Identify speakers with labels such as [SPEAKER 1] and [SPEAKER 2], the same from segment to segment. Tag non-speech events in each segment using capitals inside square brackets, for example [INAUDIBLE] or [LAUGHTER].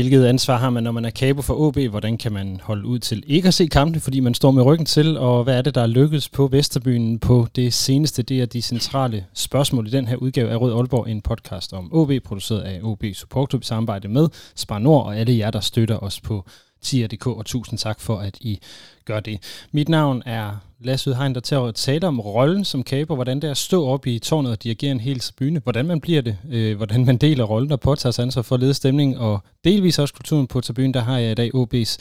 [SPEAKER 1] Hvilket ansvar har man, når man er kabo for OB? Hvordan kan man holde ud til ikke at se kampene, fordi man står med ryggen til? Og hvad er det, der er lykkedes på Vesterbyen på det seneste? Det er de centrale spørgsmål i den her udgave af Rød Aalborg, en podcast om OB, produceret af OB Support Club i samarbejde med Spar Nord og alle jer, der støtter os på tier.dk, og tusind tak for, at I gør det. Mit navn er Lasse Udhegn, der tager at tale om rollen som kaber, hvordan det er at stå op i tårnet og dirigere en hel tribune, hvordan man bliver det, øh, hvordan man deler rollen og påtager sig ansvar for at lede stemning, og delvis også kulturen på tribunen, der har jeg i dag OB's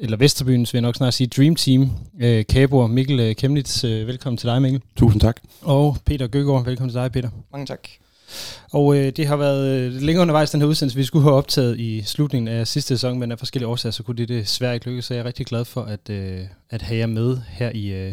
[SPEAKER 1] eller Vesterbyens, vil jeg nok snart sige, Dream Team. Øh, Kabor Mikkel øh, Kemnitz, øh, velkommen til dig, Mikkel.
[SPEAKER 2] Tusind tak.
[SPEAKER 1] Og Peter Gøgaard, velkommen til dig, Peter.
[SPEAKER 3] Mange tak.
[SPEAKER 1] Og øh, det har været øh, længere undervejs, den her udsendelse, vi skulle have optaget i slutningen af sidste sæson, men af forskellige årsager, så kunne det desværre ikke lykkes, så jeg er rigtig glad for at, øh, at have jer med her i, øh,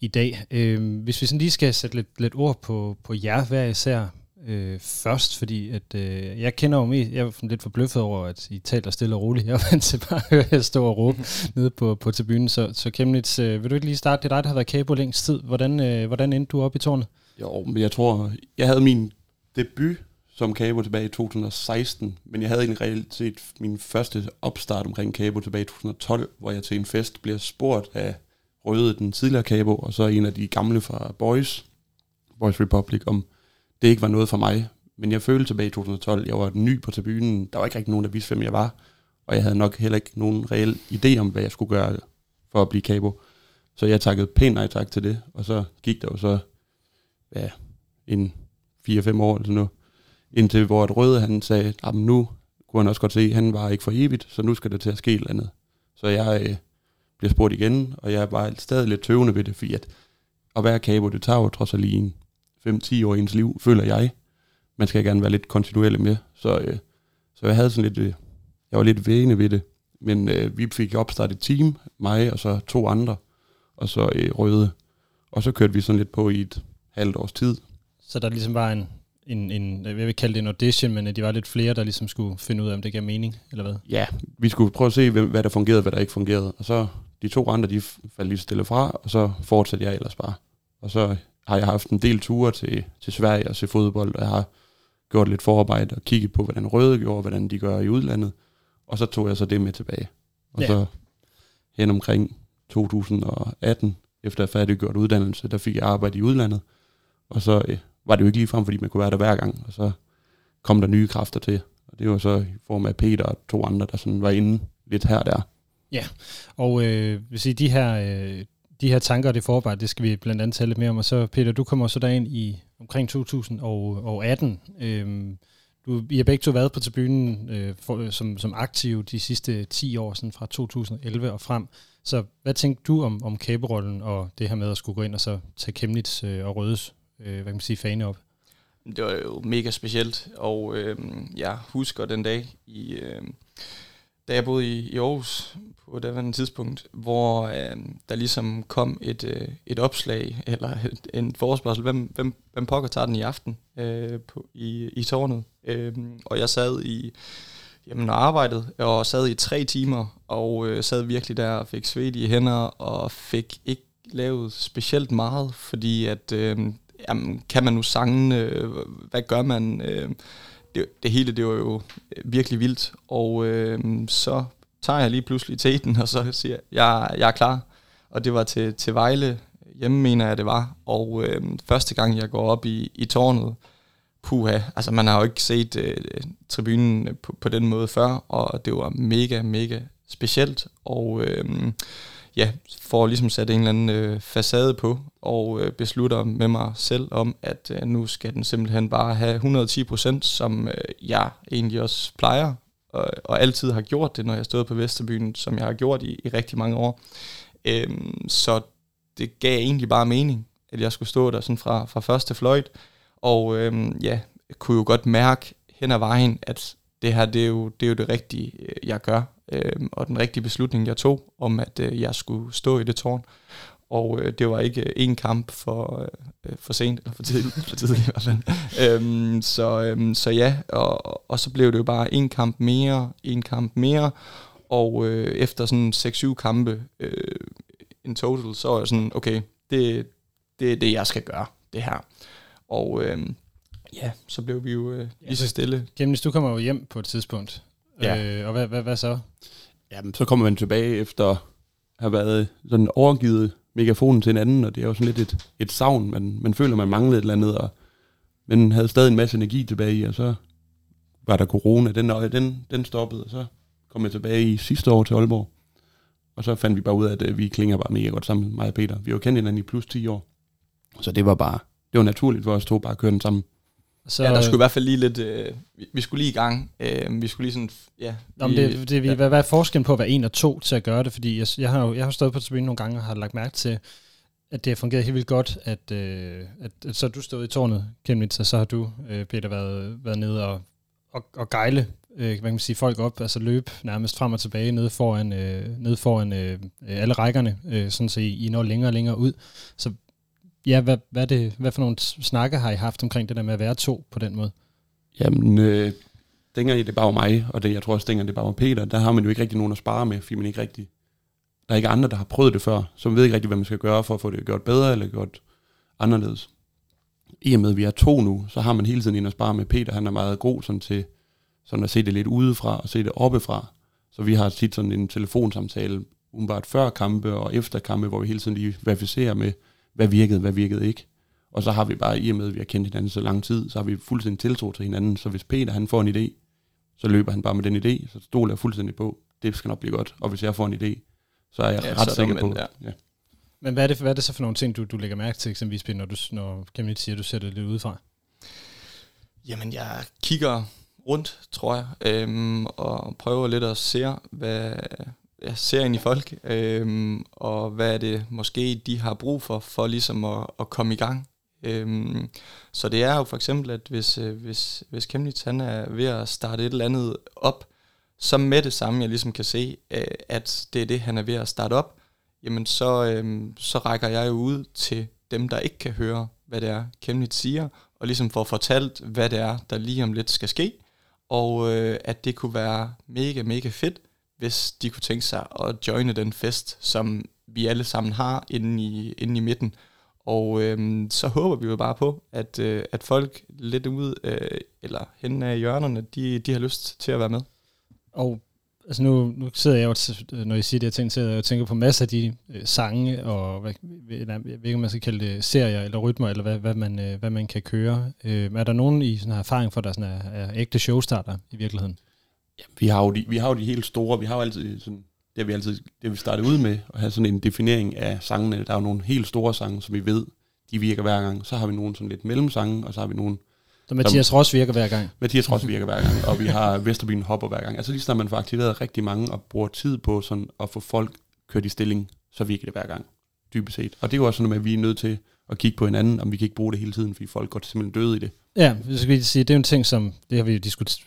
[SPEAKER 1] i dag. Øh, hvis vi sådan lige skal sætte lidt, lidt ord på, på jer hver især øh, først, fordi at, øh, jeg kender jo mest, jeg er lidt forbløffet over, at I taler stille og roligt. [LAUGHS] Jeg er vant til bare at høre jer stå og råbe [LAUGHS] nede på, på tribunen, så, så Kemnitz, øh, vil du ikke lige starte? Det er dig, der har været kabo længst tid. Hvordan, øh, hvordan endte du op i tårnet?
[SPEAKER 2] Jo, men jeg tror, jeg havde min debut som Cabo tilbage i 2016, men jeg havde egentlig reelt set min første opstart omkring Cabo tilbage i 2012, hvor jeg til en fest bliver spurgt af Røde, den tidligere Cabo, og så en af de gamle fra Boys, Boys Republic, om det ikke var noget for mig. Men jeg følte tilbage i 2012, jeg var ny på tribunen, der var ikke rigtig nogen, der vidste, hvem jeg var, og jeg havde nok heller ikke nogen reel idé om, hvad jeg skulle gøre for at blive Cabo. Så jeg takkede pænt nej tak til det, og så gik der jo så ja, en 4-5 år eller sådan noget, indtil hvor et røde han sagde, at nu kunne han også godt se, at han var ikke for evigt, så nu skal det til at ske et eller andet. Så jeg øh, bliver spurgt igen, og jeg var stadig lidt tøvende ved det, fordi at, at være kabo, det tager jo trods alt lige 5-10 år i ens liv, føler jeg. Man skal gerne være lidt kontinuerlig med, så, øh, så jeg havde sådan lidt, øh, jeg var lidt vægende ved det, men øh, vi fik opstartet et team, mig og så to andre, og så øh, røde, og så kørte vi sådan lidt på i et halvt års tid,
[SPEAKER 1] så der ligesom var en, en, en, jeg vil kalde det en audition, men de var lidt flere, der ligesom skulle finde ud af, om det gav mening, eller hvad?
[SPEAKER 2] Ja, vi skulle prøve at se, hvad der fungerede, og hvad der ikke fungerede. Og så de to andre, de faldt lige stille fra, og så fortsatte jeg ellers bare. Og så har jeg haft en del ture til, til Sverige og se fodbold, og jeg har gjort lidt forarbejde og kigget på, hvordan røde gjorde, hvordan de gør i udlandet. Og så tog jeg så det med tilbage. Og ja. så hen omkring 2018, efter jeg færdiggjort uddannelse, der fik jeg arbejde i udlandet. Og så øh, var det jo ikke lige frem, fordi man kunne være der hver gang, og så kom der nye kræfter til. Og det var så i form af Peter og to andre, der sådan var inde lidt her og der.
[SPEAKER 1] Ja, og øh, hvis I de her, øh, de her tanker og det forarbejde, det skal vi blandt andet tale lidt mere om. Og så Peter, du kommer så derind i omkring 2018. Øhm, du, I har begge to været på tribunen øh, for, øh, som, som aktiv de sidste 10 år, sådan fra 2011 og frem. Så hvad tænkte du om, om kæberollen og det her med at skulle gå ind og så tage Kemnitz øh, og Rødes øh, hvad kan man sige, fane op?
[SPEAKER 3] Det var jo mega specielt, og øh, jeg husker den dag, i, øh, da jeg boede i, i Aarhus på det tidspunkt, hvor øh, der ligesom kom et, øh, et opslag, eller et, [LAUGHS] en forespørgsel, hvem, hvem, hvem pokker tager den i aften øh, på, i, i tårnet. Øh, og jeg sad i jamen, og arbejdet, og sad i tre timer, og øh, sad virkelig der og fik svedige hænder, og fik ikke lavet specielt meget, fordi at øh, jamen, kan man nu sange, øh, hvad gør man? Øh, det, det hele, det var jo øh, virkelig vildt, og øh, så tager jeg lige pludselig teten, og så siger jeg, jeg, jeg er klar. Og det var til, til Vejle, hjemme mener jeg det var, og øh, første gang jeg går op i, i tårnet, puha, altså man har jo ikke set øh, tribunen øh, på, på den måde før, og det var mega, mega specielt, og øh, ja, får ligesom sat en eller anden øh, facade på, og øh, beslutter med mig selv om, at øh, nu skal den simpelthen bare have 110%, som øh, jeg egentlig også plejer, og, og altid har gjort det, når jeg stod på Vesterbyen, som jeg har gjort i, i rigtig mange år. Øhm, så det gav egentlig bare mening, at jeg skulle stå der sådan fra, fra første fløjt, og øhm, ja, kunne jo godt mærke hen ad vejen, at det her det er, jo, det er jo det rigtige, øh, jeg gør, øh, og den rigtige beslutning, jeg tog, om at øh, jeg skulle stå i det tårn. Og øh, det var ikke en kamp for, øh, for sent, eller for tidligt, [LAUGHS] for tidligt i hvert fald. øhm, så, øhm, så ja, og, og så blev det jo bare en kamp mere, en kamp mere, og øh, efter sådan 6-7 kampe øh, in total, så er jeg sådan, okay, det, det er det, jeg skal gøre, det her. Og øh, ja, så blev vi jo øh, lige så stille.
[SPEAKER 1] Gennem, du kommer jo hjem på et tidspunkt.
[SPEAKER 3] Ja.
[SPEAKER 1] Øh, og hvad, hvad, hvad så?
[SPEAKER 2] Jamen, så kommer man tilbage efter at have været sådan overgivet megafonen til en anden, og det er jo sådan lidt et, et savn. Man, man føler, man manglede et eller andet, og men havde stadig en masse energi tilbage i, og så var der corona, den, den, den stoppede, og så kom jeg tilbage i sidste år til Aalborg. Og så fandt vi bare ud af, at øh, vi klinger bare mega godt sammen, mig og Peter. Vi har jo kendt hinanden i plus 10 år. Så det var bare, det var naturligt for os to bare at køre den sammen.
[SPEAKER 1] Så,
[SPEAKER 3] Ja, der skulle i hvert fald lige lidt, øh, vi, vi skulle lige i gang. Øh, vi skulle lige sådan, ja.
[SPEAKER 1] Om
[SPEAKER 3] vi-
[SPEAKER 1] det, det, vi,
[SPEAKER 3] ja.
[SPEAKER 1] hvad, hvad er forskellen på at være en og to til at gøre det? Fordi jeg, jeg, har, jo, jeg har stået på tribunen nogle gange og har lagt mærke til, at det har fungeret helt vildt godt, at, øh, at, at så har du stået i tårnet, Kenneth, og så har du, øh, Peter, været, været nede og, og, og gejle øh, hvad kan man sige, folk op, altså løb nærmest frem og tilbage nede foran, øh, nede foran øh, alle rækkerne, øh, sådan så I, I når længere og længere ud. Så ja, hvad, hvad, er det, hvad for nogle snakke har I haft omkring det der med at være to på den måde?
[SPEAKER 2] Jamen, øh, dengang det bare var mig, og det, jeg tror også, dengang det bare var Peter, der har man jo ikke rigtig nogen at spare med, fordi man ikke rigtig, der er ikke andre, der har prøvet det før, så man ved ikke rigtig, hvad man skal gøre for at få det gjort bedre eller gjort anderledes. I og med, at vi er to nu, så har man hele tiden en at spare med. Peter, han er meget god sådan til sådan at se det lidt udefra og se det oppefra. Så vi har tit sådan en telefonsamtale, umiddelbart før kampe og efter kampe, hvor vi hele tiden lige verificerer med, hvad virkede, hvad virkede ikke. Og så har vi bare, i og med, at vi har kendt hinanden så lang tid, så har vi fuldstændig tiltro til hinanden. Så hvis Peter han får en idé, så løber han bare med den idé, så stoler jeg fuldstændig på, det skal nok blive godt. Og hvis jeg får en idé, så er jeg
[SPEAKER 3] Ja, er
[SPEAKER 2] ret
[SPEAKER 3] det
[SPEAKER 2] sikker på, ja. ja.
[SPEAKER 1] Men hvad er det, hvad er det så for nogle ting, du, du lægger mærke til, eksempelvis, når, du, når Kenneth siger, at du ser det lidt udefra?
[SPEAKER 3] Jamen, jeg kigger rundt, tror jeg, øhm, og prøver lidt at se, hvad jeg ser ind i folk, øhm, og hvad er det måske, de har brug for, for ligesom at, at komme i gang. Øhm, så det er jo for eksempel, at hvis, øh, hvis, hvis Chemnitz han er ved at starte et eller andet op, så med det samme, jeg ligesom kan se, øh, at det er det, han er ved at starte op, jamen så, øhm, så rækker jeg jo ud til dem, der ikke kan høre, hvad det er, Chemnitz siger, og ligesom får fortalt, hvad det er, der lige om lidt skal ske, og øh, at det kunne være mega, mega fedt, hvis de kunne tænke sig at joine den fest, som vi alle sammen har inde i, inde i midten. Og øhm, så håber vi jo bare på, at, øh, at folk lidt ude, øh, eller hen af hjørnerne, de, de har lyst til at være med.
[SPEAKER 1] Og altså nu, nu sidder jeg jo, øh, når I siger det her ting, sidder jeg og tænker på masser af de øh, sange, og hvad, jeg ved ikke, om man skal kalde det serier, eller rytmer, eller hvad, hvad, man, øh, hvad man kan køre. Øh, er der nogen i sådan har erfaring for, der sådan er, er ægte showstarter i virkeligheden?
[SPEAKER 2] Vi har, jo de, vi har jo de helt store, vi har jo altid sådan, det har vi altid, det vi startet ud med, at have sådan en definering af sangene. Der er jo nogle helt store sange, som vi ved, de virker hver gang. Så har vi nogle sådan lidt mellemsange, og så har vi nogle,
[SPEAKER 1] Så Mathias Ross virker hver gang.
[SPEAKER 2] Mathias Ross virker hver gang, og vi [LAUGHS] har Vesterbyen hopper hver gang. Altså lige snart man får aktiveret rigtig mange og bruger tid på sådan at få folk kørt i stilling, så virker det hver gang, dybest set. Og det er jo også sådan, at vi er nødt til at kigge på hinanden, om vi kan ikke bruge det hele tiden, fordi folk går simpelthen døde i det.
[SPEAKER 1] Ja, jeg skal lige sige, det er jo en ting, som, det har vi jo diskuteret,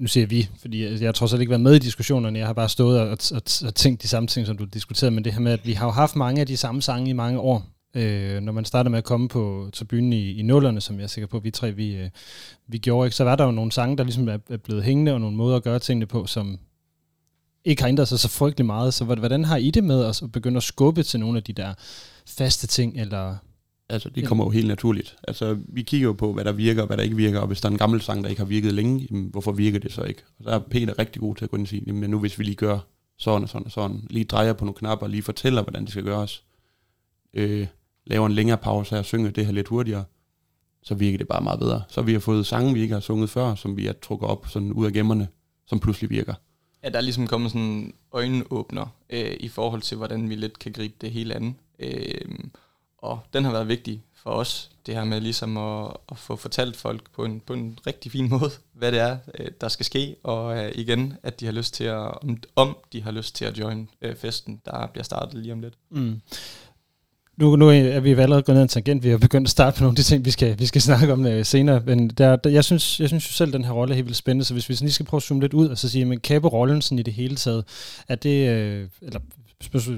[SPEAKER 1] nu siger vi, fordi jeg, har trods alt ikke været med i diskussionerne, jeg har bare stået og, og, og tænkt de samme ting, som du diskuterede, men det her med, at vi har jo haft mange af de samme sange i mange år, øh, når man starter med at komme på tribunen i, i nullerne, som jeg er sikker på, at vi tre, vi, øh, vi gjorde, ikke? så var der jo nogle sange, der ligesom er, er blevet hængende, og nogle måder at gøre tingene på, som ikke har ændret sig så frygtelig meget, så hvordan har I det med at at begynde at skubbe til nogle af de der faste ting, eller
[SPEAKER 2] Altså, det kommer jo helt naturligt. Altså, vi kigger jo på, hvad der virker og hvad der ikke virker, og hvis der er en gammel sang, der ikke har virket længe, jamen, hvorfor virker det så ikke? Og så er Peter rigtig god til at gå ind og sige, jamen nu hvis vi lige gør sådan og sådan og sådan, lige drejer på nogle knapper, lige fortæller, hvordan det skal gøres, øh, laver en længere pause her og synger det her lidt hurtigere, så virker det bare meget bedre. Så vi har fået sange, vi ikke har sunget før, som vi har trukket op sådan ud af gemmerne, som pludselig virker.
[SPEAKER 3] Ja, der er ligesom kommet sådan en øjenåbner øh, i forhold til, hvordan vi lidt kan gribe det hele an. Øh, og den har været vigtig for os, det her med ligesom at, at få fortalt folk på en, på en rigtig fin [LAUGHS] måde, hvad det er, øh, der skal ske, og øh, igen, at de har lyst til at, om, de har lyst til at join øh, festen, der bliver startet lige om lidt.
[SPEAKER 1] Mm. nu, nu er vi allerede gået ned en tangent. Vi har begyndt at starte på nogle af de ting, vi skal, vi skal snakke om senere. Men der, der, jeg, synes, jeg synes jo selv, at den her rolle er helt vildt spændende. Så hvis vi sådan lige skal prøve at zoome lidt ud og så sige, men kæbe rollen sådan i det hele taget, er det, eller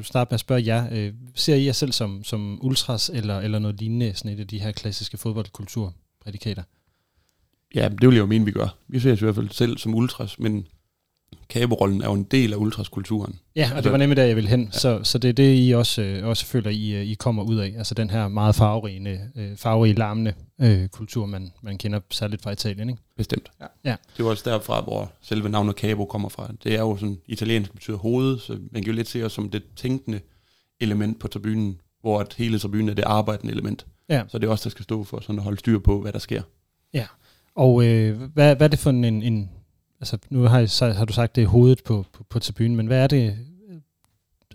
[SPEAKER 1] starte med at spørge jer, Øh, ser I jer selv som, som ultras eller, eller noget lignende, sådan et af de her klassiske fodboldkulturprædikater?
[SPEAKER 2] Ja, det vil jeg jo mene, vi gør. Vi ser os i hvert fald selv som ultras, men kaberollen er jo en del af ultraskulturen.
[SPEAKER 1] Ja, og altså, det var nemlig der, jeg ville hen. Ja. Så, så det er det, I også, øh, også føler, I, øh, I kommer ud af. Altså den her meget farverige, øh, farverige larmende øh, kultur, man, man kender særligt fra Italien, ikke?
[SPEAKER 2] Bestemt.
[SPEAKER 1] Ja. ja.
[SPEAKER 2] Det er også derfra, hvor selve navnet Cabo kommer fra. Det er jo sådan, italiensk betyder hoved, så man kan jo lidt se os som det tænkende element på tribunen, hvor at hele tribunen er det arbejdende element. Ja. Så det er også der skal stå for sådan at holde styr på, hvad der sker.
[SPEAKER 1] Ja, og øh, hvad, hvad er det for en, en, altså nu har, har du sagt, det er hovedet på, på, på tribunen, men hvad er det,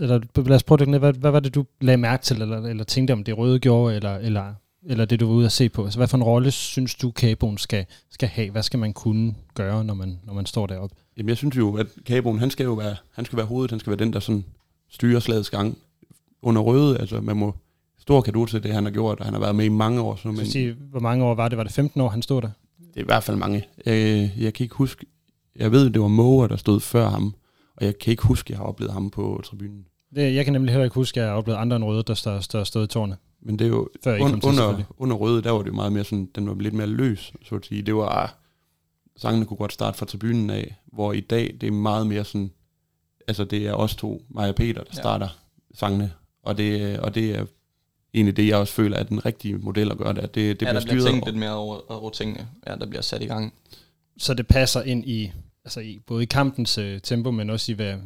[SPEAKER 1] eller lad os prøve ned, hvad, hvad var det, du lagde mærke til, eller, eller tænkte om det røde gjorde, eller, eller, eller det, du var ude at se på? Altså hvad for en rolle synes du, kaboen skal, skal have? Hvad skal man kunne gøre, når man, når man står deroppe?
[SPEAKER 2] Jamen jeg synes jo, at kaboen, han skal jo være, han skal være hovedet, han skal være den, der sådan styrer slagets gang under røde, altså man må stor kado til det, han har gjort, og han har været med i mange år. Så
[SPEAKER 1] men, sige, hvor mange år var det? Var det 15 år, han stod der?
[SPEAKER 2] Det er i hvert fald mange. Jeg, jeg kan ikke huske, jeg ved, det var Moa, der stod før ham, og jeg kan ikke huske, at jeg har oplevet ham på tribunen.
[SPEAKER 1] Det, jeg kan nemlig heller ikke huske, at jeg har oplevet andre end Røde, der stod, der stod i tårne.
[SPEAKER 2] Men det er jo, før un, til, under, under Røde, der var det jo meget mere sådan, den var lidt mere løs, så at sige. Det var, sangene kunne godt starte fra tribunen af, hvor i dag, det er meget mere sådan, altså det er os to, mig og Peter, der ja. starter sangene, og det, og det er egentlig det, jeg også føler er den rigtige model at gøre det. Det, det
[SPEAKER 3] ja,
[SPEAKER 2] bliver
[SPEAKER 3] der bliver tænkt over. lidt mere over, over tingene, ja, der bliver sat i gang.
[SPEAKER 1] Så det passer ind i altså i, både i kampens uh, tempo, men også i, hvad,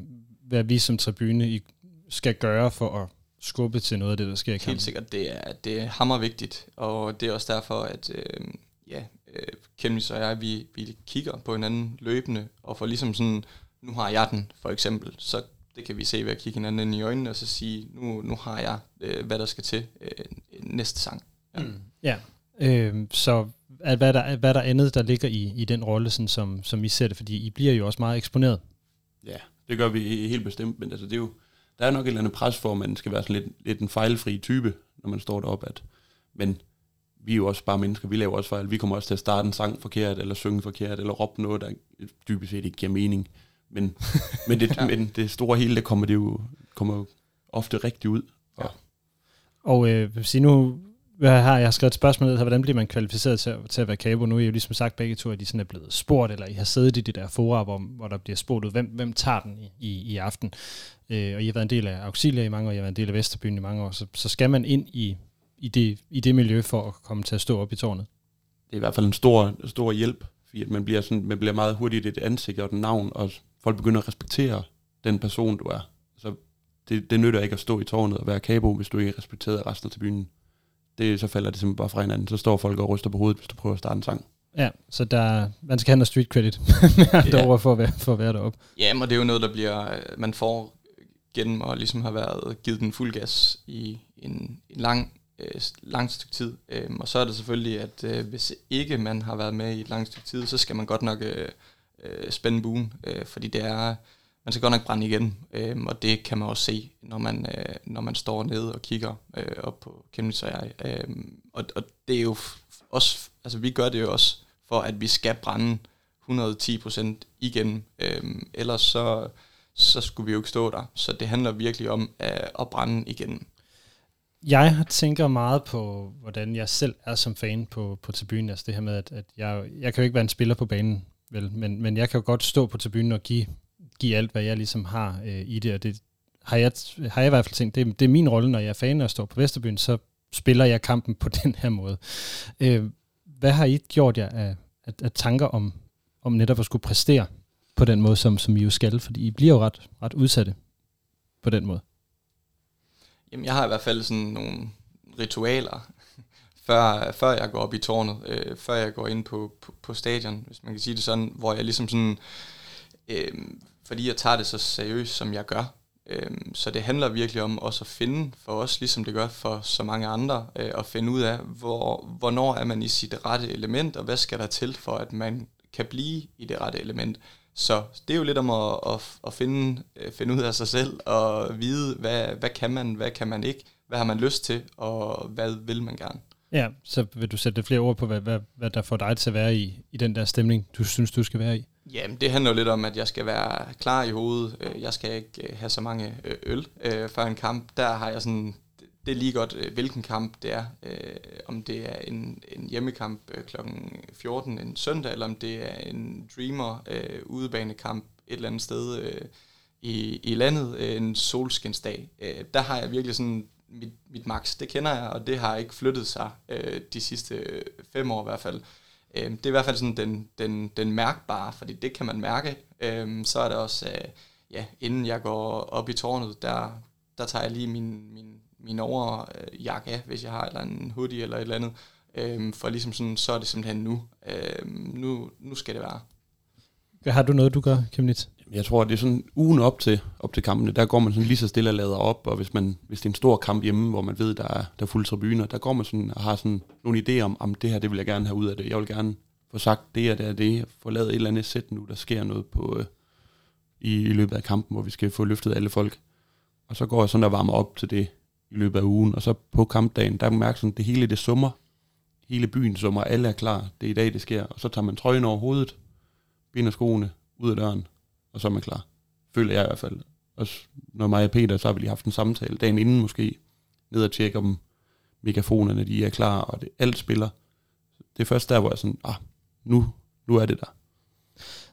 [SPEAKER 1] hvad vi som tribune i, skal gøre for at skubbe til noget af det, der sker i kampen.
[SPEAKER 3] Helt sikkert, det er, det er hammer vigtigt, og det er også derfor, at øh, ja, øh, Kemnis og jeg, vi, vi kigger på hinanden løbende, og får ligesom sådan, nu har jeg den, for eksempel, så det kan vi se ved at kigge hinanden ind i øjnene, og så sige, nu, nu har jeg, øh, hvad der skal til øh, næste sang.
[SPEAKER 1] Ja, mm. ja. Øh, så at hvad, der, hvad der andet, der ligger i, i den rolle, sådan som, som I ser det, fordi I bliver jo også meget eksponeret.
[SPEAKER 2] Ja, det gør vi helt bestemt, men altså, det er jo, der er nok et eller andet pres for, at man skal være sådan lidt, lidt en fejlfri type, når man står deroppe. At, men vi er jo også bare mennesker, vi laver også fejl. Vi kommer også til at starte en sang forkert, eller synge forkert, eller råbe noget, der dybest set ikke giver mening. Men, [LAUGHS] men, det, ja. men det store hele, det kommer det jo kommer ofte rigtigt ud. Og, ja.
[SPEAKER 1] og øh, sige, nu hvad har jeg skrevet et spørgsmål her, hvordan bliver man kvalificeret til, til at være kabo? Nu er I jo ligesom sagt begge to, at de sådan er blevet spurgt, eller I har siddet i det der fora, hvor, hvor der bliver spurgt ud, hvem, hvem tager den i, i, i aften? Øh, og I har været en del af Auxilia i mange år, I har været en del af Vesterbyen i mange år, så, så skal man ind i, i, det, i det miljø for at komme til at stå op i tårnet?
[SPEAKER 2] Det er i hvert fald en stor, stor hjælp, fordi at man, bliver sådan, man bliver meget hurtigt et ansigt og et navn, og folk begynder at respektere den person, du er. Så det, det nytter ikke at stå i tårnet og være kabo, hvis du ikke respekterer resten af tribunen det, så falder det simpelthen bare fra hinanden. Så står folk og ryster på hovedet, hvis du prøver at starte en sang.
[SPEAKER 1] Ja, så der, man skal have noget street credit [LAUGHS] ja. for, at være, for at være deroppe.
[SPEAKER 3] Ja, men det er jo noget, der bliver, man får gennem at ligesom have været givet den fuld gas i en, en lang, øh, lang stykke tid. Øhm, og så er det selvfølgelig, at øh, hvis ikke man har været med i et langt stykke tid, så skal man godt nok øh, øh, spænde buen, øh, fordi det er man skal godt nok brænde igen, øh, og det kan man også se, når man, øh, når man står nede og kigger øh, op på Chemnitz og jeg. Øh, og, og det er jo også, altså vi gør det jo også, for at vi skal brænde 110% igen, øh, ellers så, så skulle vi jo ikke stå der. Så det handler virkelig om at, at brænde igen.
[SPEAKER 1] Jeg tænker meget på, hvordan jeg selv er som fan på, på tribunen. Altså det her med, at, at jeg, jeg kan jo ikke være en spiller på banen, vel, men, men jeg kan jo godt stå på tribunen og give give alt, hvad jeg ligesom har øh, i det, og det har jeg, har jeg i hvert fald tænkt, det, det er min rolle, når jeg er fan og står på Vesterbyen, så spiller jeg kampen på [LAUGHS] den her måde. Øh, hvad har I gjort jer af, af, af tanker om, om netop at skulle præstere på den måde, som, som I jo skal? Fordi I bliver jo ret, ret udsatte på den måde.
[SPEAKER 3] Jamen, jeg har i hvert fald sådan nogle ritualer, [LAUGHS] før, før jeg går op i tårnet, øh, før jeg går ind på, på, på stadion, hvis man kan sige det sådan, hvor jeg ligesom sådan øh, fordi jeg tager det så seriøst, som jeg gør. Øh, så det handler virkelig om også at finde, for os ligesom det gør for så mange andre, øh, at finde ud af, hvor, hvornår er man i sit rette element, og hvad skal der til for, at man kan blive i det rette element. Så det er jo lidt om at, at, at finde, øh, finde ud af sig selv, og vide, hvad, hvad kan man, hvad kan man ikke, hvad har man lyst til, og hvad vil man gerne.
[SPEAKER 1] Ja, så vil du sætte flere ord på, hvad, hvad, hvad der får dig til at være i, i den der stemning, du synes, du skal være i?
[SPEAKER 3] Jamen, det handler jo lidt om, at jeg skal være klar i hovedet. Øh, jeg skal ikke øh, have så mange øh, øl før en kamp. Der har jeg sådan, det er lige godt, hvilken kamp det er. Om det er en, en hjemmekamp kl. 14 en søndag, eller om det er en Dreamer udebanekamp et eller andet sted i, i landet, en solskinsdag. Der har jeg virkelig sådan mit, mit max, det kender jeg, og det har ikke flyttet sig øh, de sidste fem år i hvert fald. Øh, det er i hvert fald sådan den, den, den mærkbare, fordi det kan man mærke. Øh, så er det også, øh, ja, inden jeg går op i tårnet, der, der tager jeg lige min, min, min overjakke af, hvis jeg har eller en hoodie eller et eller andet. Øh, for ligesom sådan, så er det simpelthen nu. Øh, nu, nu skal det være.
[SPEAKER 1] Har du noget, du gør, Kemnitz?
[SPEAKER 2] Jeg tror, det er sådan ugen op til, op til kampene, der går man sådan lige så stille og lader op, og hvis, man, hvis det er en stor kamp hjemme, hvor man ved, der er, der er fulde tribuner, der går man sådan og har sådan nogle idéer om, om det her, det vil jeg gerne have ud af det. Jeg vil gerne få sagt det og det og det, få lavet et eller andet sæt nu, der sker noget på, øh, i, i løbet af kampen, hvor vi skal få løftet alle folk. Og så går jeg sådan og varmer op til det i løbet af ugen, og så på kampdagen, der mærker sådan, det hele det summer. Hele byen summer, alle er klar, det er i dag, det sker. Og så tager man trøjen over hovedet, binder skoene, ud af døren, og så er man klar. Føler jeg i hvert fald. Også når mig og Peter, så har vi lige haft en samtale dagen inden måske, ned og tjekke om megafonerne, de er klar, og det, alt spiller. Det er først der, hvor jeg sådan, ah, nu, nu er det der.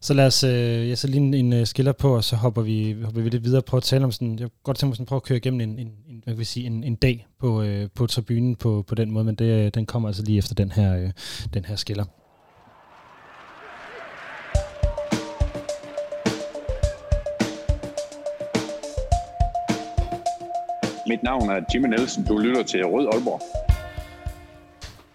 [SPEAKER 1] Så lad os øh, jeg så lige en, en uh, skiller på, og så hopper vi, hopper vi lidt videre på at tale om sådan, jeg godt tænke mig sådan, prøve at køre igennem en, en, en, hvad kan vi sige, en, en dag på, øh, på tribunen på, på den måde, men det, øh, den kommer altså lige efter den her, øh, den her skiller.
[SPEAKER 4] Mit navn er Jimmy Nielsen. Du lytter til Rød Aalborg.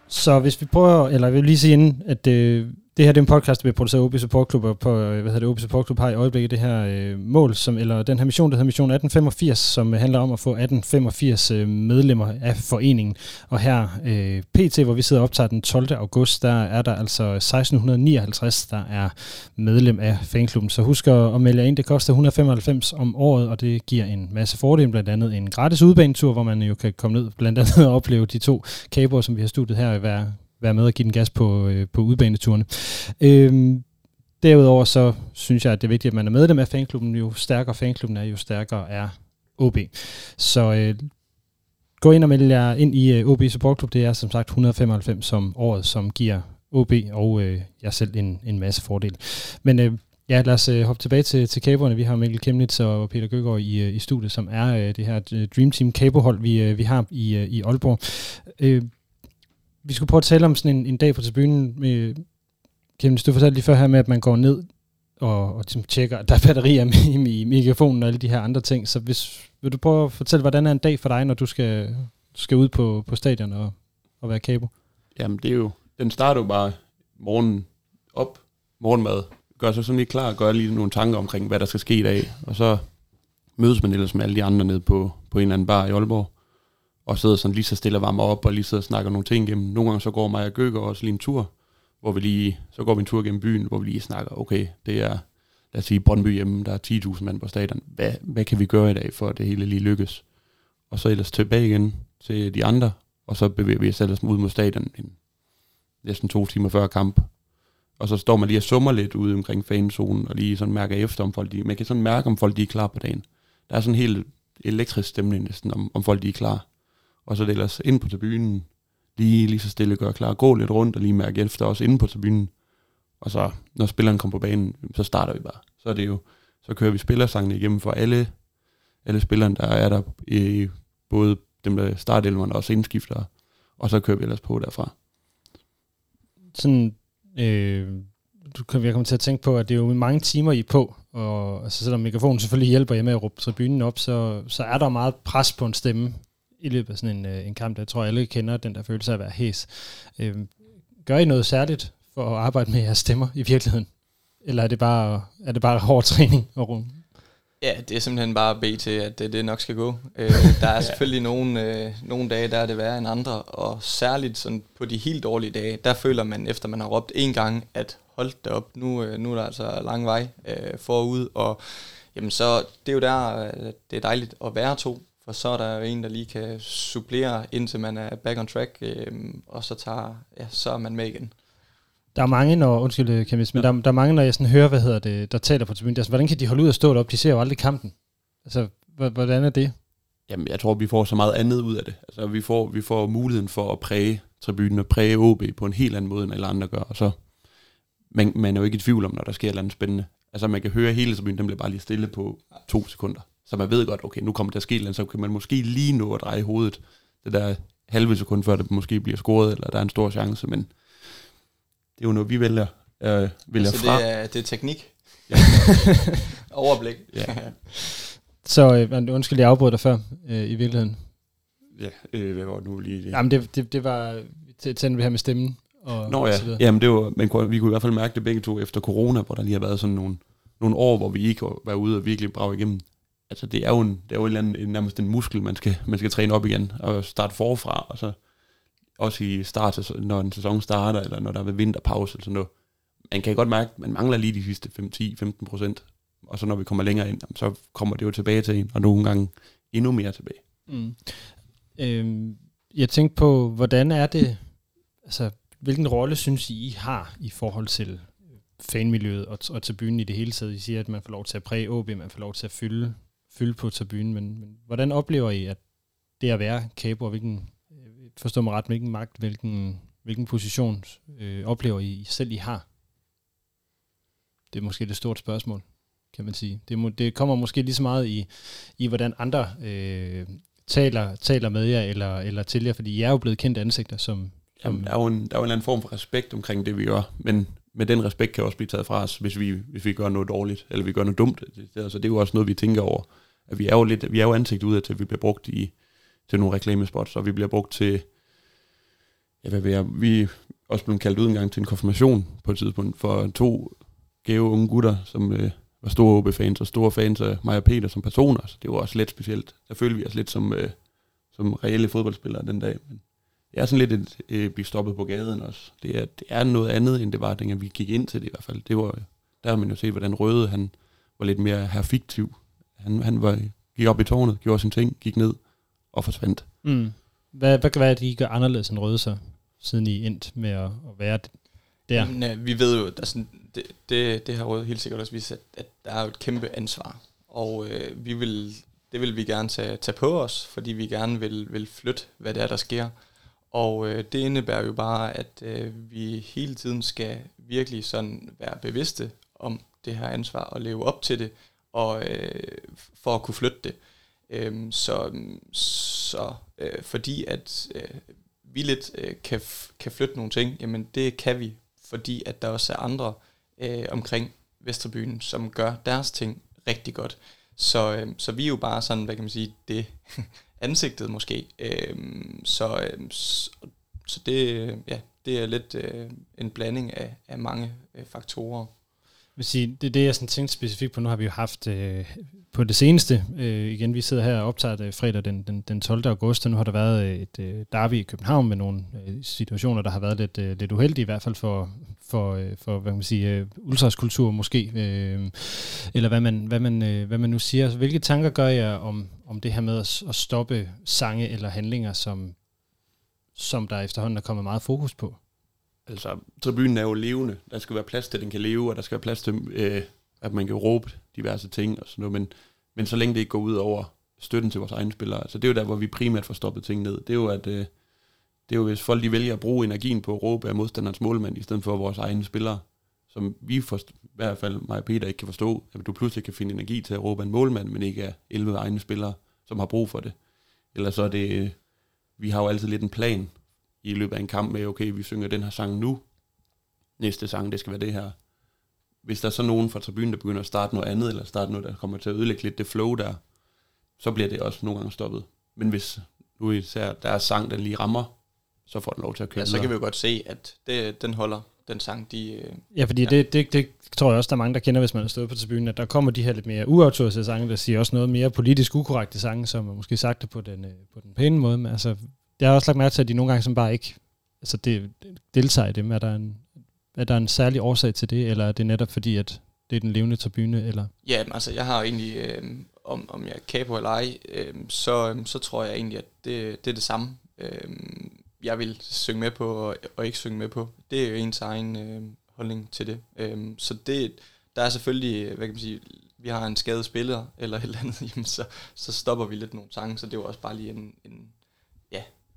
[SPEAKER 1] Så hvis vi prøver, eller jeg vil lige sige inden, at øh, det her det er en podcast, der bliver produceret af OB Support Club, og på, øh, hvad hedder det, OB Support Club har i øjeblikket det her øh, mål, som, eller den her mission, der hedder Mission 1885, som øh, handler om at få 1885 øh, medlemmer af foreningen. Og her, øh, PT, hvor vi sidder og optager den 12. august, der er der altså 1659, der er medlem af fanklubben. Så husk at, at melde ind, det koster 195 om året, og det giver en masse fordele, blandt andet en gratis udbanetur, hvor man jo kan komme ned, blandt andet og opleve de to kaber, som vi har studiet her hver, være med og give den gas på, øh, på udbaneturene. Øhm, derudover så synes jeg, at det er vigtigt, at man er medlem af fanklubben. Jo stærkere fanklubben er, jo stærkere er OB. Så øh, gå ind og meld jer ind i øh, OB Support Club. Det er som sagt 195 som året, som giver OB og øh, jeg selv en, en masse fordel. Men øh, ja, lad os øh, hoppe tilbage til, til kaberne. Vi har Mikkel Kemnitz og Peter Gøgaard i, øh, i studiet, som er øh, det her øh, Dream Team kabohold, vi, øh, vi har i, øh, i Aalborg. Øh, vi skulle prøve at tale om sådan en, en dag på tribunen. Med, Kim, du fortalte lige før her med, at man går ned og, og ligesom tjekker, at der er batterier med, i mikrofonen og alle de her andre ting. Så hvis, vil du prøve at fortælle, hvordan er en dag for dig, når du skal, du skal ud på, på stadion og, og være kabo?
[SPEAKER 2] Jamen, det er jo, den starter jo bare morgenen op, morgenmad, gør sig sådan lige klar, gør lige nogle tanker omkring, hvad der skal ske i dag, og så mødes man ellers med alle de andre nede på, på en eller anden bar i Aalborg, og sidder sådan lige så stille og varmer op, og lige sidder og snakker nogle ting igennem. Nogle gange så går mig og Gøger også lige en tur, hvor vi lige, så går vi en tur gennem byen, hvor vi lige snakker, okay, det er, lad os sige, Brøndby hjemme, der er 10.000 mand på stadion. Hvad, hvad kan vi gøre i dag, for at det hele lige lykkes? Og så ellers tilbage igen til de andre, og så bevæger vi os ellers ud mod stadion en, næsten to timer før kamp. Og så står man lige og summer lidt ude omkring fanzonen, og lige sådan mærker efter, om folk de, man kan sådan mærke, om folk de er klar på dagen. Der er sådan en helt elektrisk stemning næsten, om, om folk de er klar og så ellers ind på tribunen, lige, lige så stille gøre klar, gå lidt rundt og lige mærke efter også inde på tribunen. Og så, når spilleren kommer på banen, så starter vi bare. Så er det jo, så kører vi spillersangene igennem for alle, alle spillerne, der er der, i, både dem, der starter og også indskifter, og så kører vi ellers på derfra.
[SPEAKER 1] Sådan, øh, du kan, jeg kommer til at tænke på, at det er jo mange timer i på, og altså, selvom mikrofonen selvfølgelig hjælper jer med at råbe tribunen op, så, så er der meget pres på en stemme i løbet af sådan en, øh, en kamp. Der tror alle kender den der følelse af at være hæs. Øh, gør I noget særligt for at arbejde med jeres stemmer i virkeligheden? Eller er det bare, er det bare hård træning og rum?
[SPEAKER 3] Ja, det er simpelthen bare at bede til, at det, det nok skal gå. Øh, der er [LAUGHS] selvfølgelig nogle, øh, nogle dage, der er det værre end andre, og særligt sådan på de helt dårlige dage, der føler man, efter man har råbt en gang, at hold det op, nu, øh, nu er der altså lang vej øh, forud, og jamen så, det er jo der, øh, det er dejligt at være to, for så er der jo en, der lige kan supplere, indtil man er back on track, øh, og så, tager, ja, så er man med igen.
[SPEAKER 1] Der er mange, når, undskyld Kamis, men der, der er mange, når jeg sådan hører, hvad hedder det, der taler på tribunen, altså, hvordan kan de holde ud og stå op? De ser jo aldrig kampen. Altså, hvordan er det?
[SPEAKER 2] Jamen, jeg tror, vi får så meget andet ud af det. Altså, vi får, vi får muligheden for at præge tribunen og præge OB på en helt anden måde, end alle andre gør. Og så, man, man er jo ikke i tvivl om, når der sker et eller andet spændende. Altså, man kan høre hele tribunen, den bliver bare lige stille på to sekunder. Så man ved godt, okay, nu kommer der at ske så kan man måske lige nå at dreje hovedet. Det der halve sekund før det måske bliver scoret, eller der er en stor chance, men det er jo noget, vi vælger, øh, vælger
[SPEAKER 3] altså,
[SPEAKER 2] fra.
[SPEAKER 3] det er, det er teknik. Ja. [LAUGHS] Overblik. Ja.
[SPEAKER 1] Så øh, undskyld, jeg afbrød dig før, øh, i virkeligheden.
[SPEAKER 2] Ja, øh, hvad var det nu lige? Det?
[SPEAKER 1] Jamen, det, det, det var til, til det her med stemmen. Og,
[SPEAKER 2] Nå ja,
[SPEAKER 1] og
[SPEAKER 2] jamen det var, man kunne, vi kunne i hvert fald mærke det begge to efter corona, hvor der lige har været sådan nogle, nogle år, hvor vi ikke var ude og virkelig brage igennem. Altså det er jo, en, det er jo en, anden, nærmest en muskel, man skal, man skal træne op igen, og starte forfra, og så også i start, når en sæson starter, eller når der er vinterpause, eller sådan noget. Man kan godt mærke, at man mangler lige de sidste 5-10-15 procent, og så når vi kommer længere ind, så kommer det jo tilbage til en, og nogle gange endnu mere tilbage. Mm.
[SPEAKER 1] Øhm, jeg tænkte på, hvordan er det, altså hvilken rolle synes I, I har i forhold til fanmiljøet og, og tribunen i det hele taget? I siger, at man får lov til at præge OB, man får lov til at fylde, fylde på tribunen, men, men hvordan oplever I, at det at være kabo, hvilken, øh, forstår mig ret, hvilken magt, hvilken, hvilken position øh, oplever I selv, I har? Det er måske det stort spørgsmål, kan man sige. Det, må, det kommer måske lige så meget i, i hvordan andre øh, taler, taler med jer eller, eller til jer, fordi I er jo blevet kendt ansigter, som,
[SPEAKER 2] Jamen, der, er jo en, der er jo en eller anden form for respekt omkring det, vi gør, men med den respekt kan også blive taget fra os, hvis vi, hvis vi gør noget dårligt, eller vi gør noget dumt. Det, altså, det er jo også noget, vi tænker over. At vi er jo, lidt, vi er jo ansigt ud af til, at vi bliver brugt i, til nogle reklamespots, og vi bliver brugt til, ja, hvad ved jeg, vi er også blevet kaldt ud en gang til en konfirmation på et tidspunkt for to gave unge gutter, som øh, var store OB-fans og store fans af mig og Peter som personer, så det var også lidt specielt. Der følte vi os lidt som, øh, som reelle fodboldspillere den dag, men det er sådan lidt et øh, blive stoppet på gaden også. Det er, det er noget andet, end det var, dengang vi gik ind til det i hvert fald. Det var, der har man jo set, hvordan Røde, han var lidt mere herfiktiv. Han, han var, gik op i tårnet, gjorde sin ting, gik ned og forsvandt.
[SPEAKER 1] Mm. Hvad, hvad kan være, at I gør anderledes end Røde så, siden I endt med at, at være der?
[SPEAKER 3] Men, uh, vi ved jo, at sådan, det, det, det har Røde helt sikkert også vist, at, at der er jo et kæmpe ansvar. Og øh, vi vil, det vil vi gerne tage, tage på os, fordi vi gerne vil, vil flytte, hvad det er, der sker. Og øh, det indebærer jo bare, at øh, vi hele tiden skal virkelig sådan være bevidste om det her ansvar og leve op til det, og øh, for at kunne flytte det. Øh, så så øh, fordi at øh, vi lidt øh, kan, kan flytte nogle ting, jamen det kan vi, fordi at der også er andre øh, omkring Vesterbyen, som gør deres ting rigtig godt. Så, øh, så vi er jo bare sådan, hvad kan man sige, det [LAUGHS] ansigtet måske. Øh, så, øh, så, så det, øh, ja, det er lidt øh, en blanding af, af mange øh, faktorer.
[SPEAKER 1] Vil sige, det er det, jeg sådan tænkte specifikt på. Nu har vi jo haft øh, på det seneste, øh, igen, vi sidder her og optager det fredag den, den, den 12. august, og nu har der været øh, et øh, derby i København med nogle øh, situationer, der har været lidt, øh, lidt uheldige, i hvert fald for, for, øh, for hvad kan man sige, øh, ultraskultur måske, øh, eller hvad man, hvad, man, øh, hvad man nu siger. Hvilke tanker gør jeg om, om det her med at, at stoppe sange eller handlinger, som, som der efterhånden er kommet meget fokus på?
[SPEAKER 2] Altså, tribunen er jo levende. Der skal være plads til, at den kan leve, og der skal være plads til, øh, at man kan råbe diverse ting og sådan noget. Men, men så længe det ikke går ud over støtten til vores egne spillere, altså det er jo der, hvor vi primært får stoppet ting ned. Det er jo, at øh, det er jo, hvis folk de vælger at bruge energien på at råbe af modstanderens målmand, i stedet for vores egne spillere, som vi for, i hvert fald mig og Peter ikke kan forstå, at du pludselig kan finde energi til at råbe en målmand, men ikke af 11 egne spillere, som har brug for det. Eller så er det, øh, vi har jo altid lidt en plan i løbet af en kamp med, okay, vi synger den her sang nu, næste sang, det skal være det her. Hvis der er så nogen fra tribunen, der begynder at starte noget andet, eller starte noget, der kommer til at ødelægge lidt det flow der, så bliver det også nogle gange stoppet. Men hvis nu især der er sang, den lige rammer, så får den lov til at køre.
[SPEAKER 3] Ja, så kan vi jo godt se, at det, den holder, den sang, de... Øh,
[SPEAKER 1] ja, fordi ja. Det, det, det tror jeg også, der er mange, der kender, hvis man har stået på tribunen, at der kommer de her lidt mere uautoriserede sange, der siger også noget mere politisk ukorrekte sange, som er måske sagt det på den, øh, på den pæne måde, men altså jeg har også lagt mærke til, at de nogle gange som bare ikke altså det, deltager i dem. Er der, en, er der en særlig årsag til det, eller er det netop fordi, at det er den levende tribune? Eller?
[SPEAKER 3] Ja, altså jeg har egentlig øh, om, om jeg er capo eller ej, øh, så, øh, så tror jeg egentlig, at det, det er det samme. Øh, jeg vil synge med på og, og ikke synge med på. Det er jo ens egen øh, holdning til det. Øh, så det, der er selvfølgelig, hvad kan man sige, vi har en skadet spiller eller et eller andet, [LAUGHS] jamen så, så stopper vi lidt nogle sange, så det var også bare lige en, en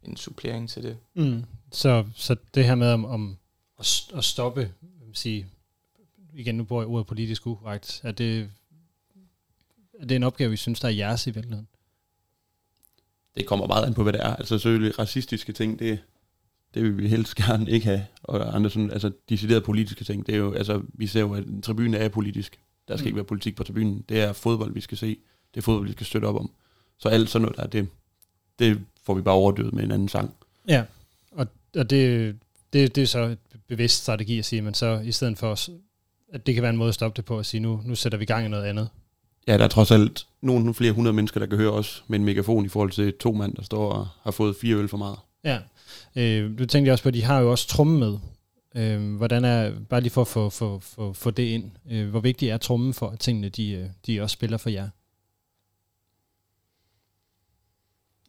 [SPEAKER 3] en supplering til det.
[SPEAKER 1] Mm. Så, så det her med om, om at, at stoppe, sige, igen nu bruger jeg ordet politisk ukorrekt, er det, er det en opgave, vi synes, der er jeres i virkeligheden?
[SPEAKER 2] Det kommer meget an på, hvad det er. Altså selvfølgelig racistiske ting, det, det vil vi helst gerne ikke have. Og andre sådan, altså deciderede politiske ting, det er jo, altså vi ser jo, at tribunen er politisk. Der skal mm. ikke være politik på tribunen. Det er fodbold, vi skal se. Det er fodbold, vi skal støtte op om. Så alt sådan noget der, det, det får vi bare overdøvet med en anden sang.
[SPEAKER 1] Ja, og, og det, det, det er så et bevidst strategi at sige, men så i stedet for, at det kan være en måde at stoppe det på, at sige, nu, nu sætter vi gang i noget andet.
[SPEAKER 2] Ja, der er trods alt nogle flere hundrede mennesker, der kan høre os med en megafon i forhold til to mand, der står og har fået fire øl for meget.
[SPEAKER 1] Ja, øh, du tænkte også på, at de har jo også tromme med. Øh, hvordan er, bare lige for at få, få, få, få det ind, øh, hvor vigtigt er trummen for, at tingene de, øh, de også spiller for jer?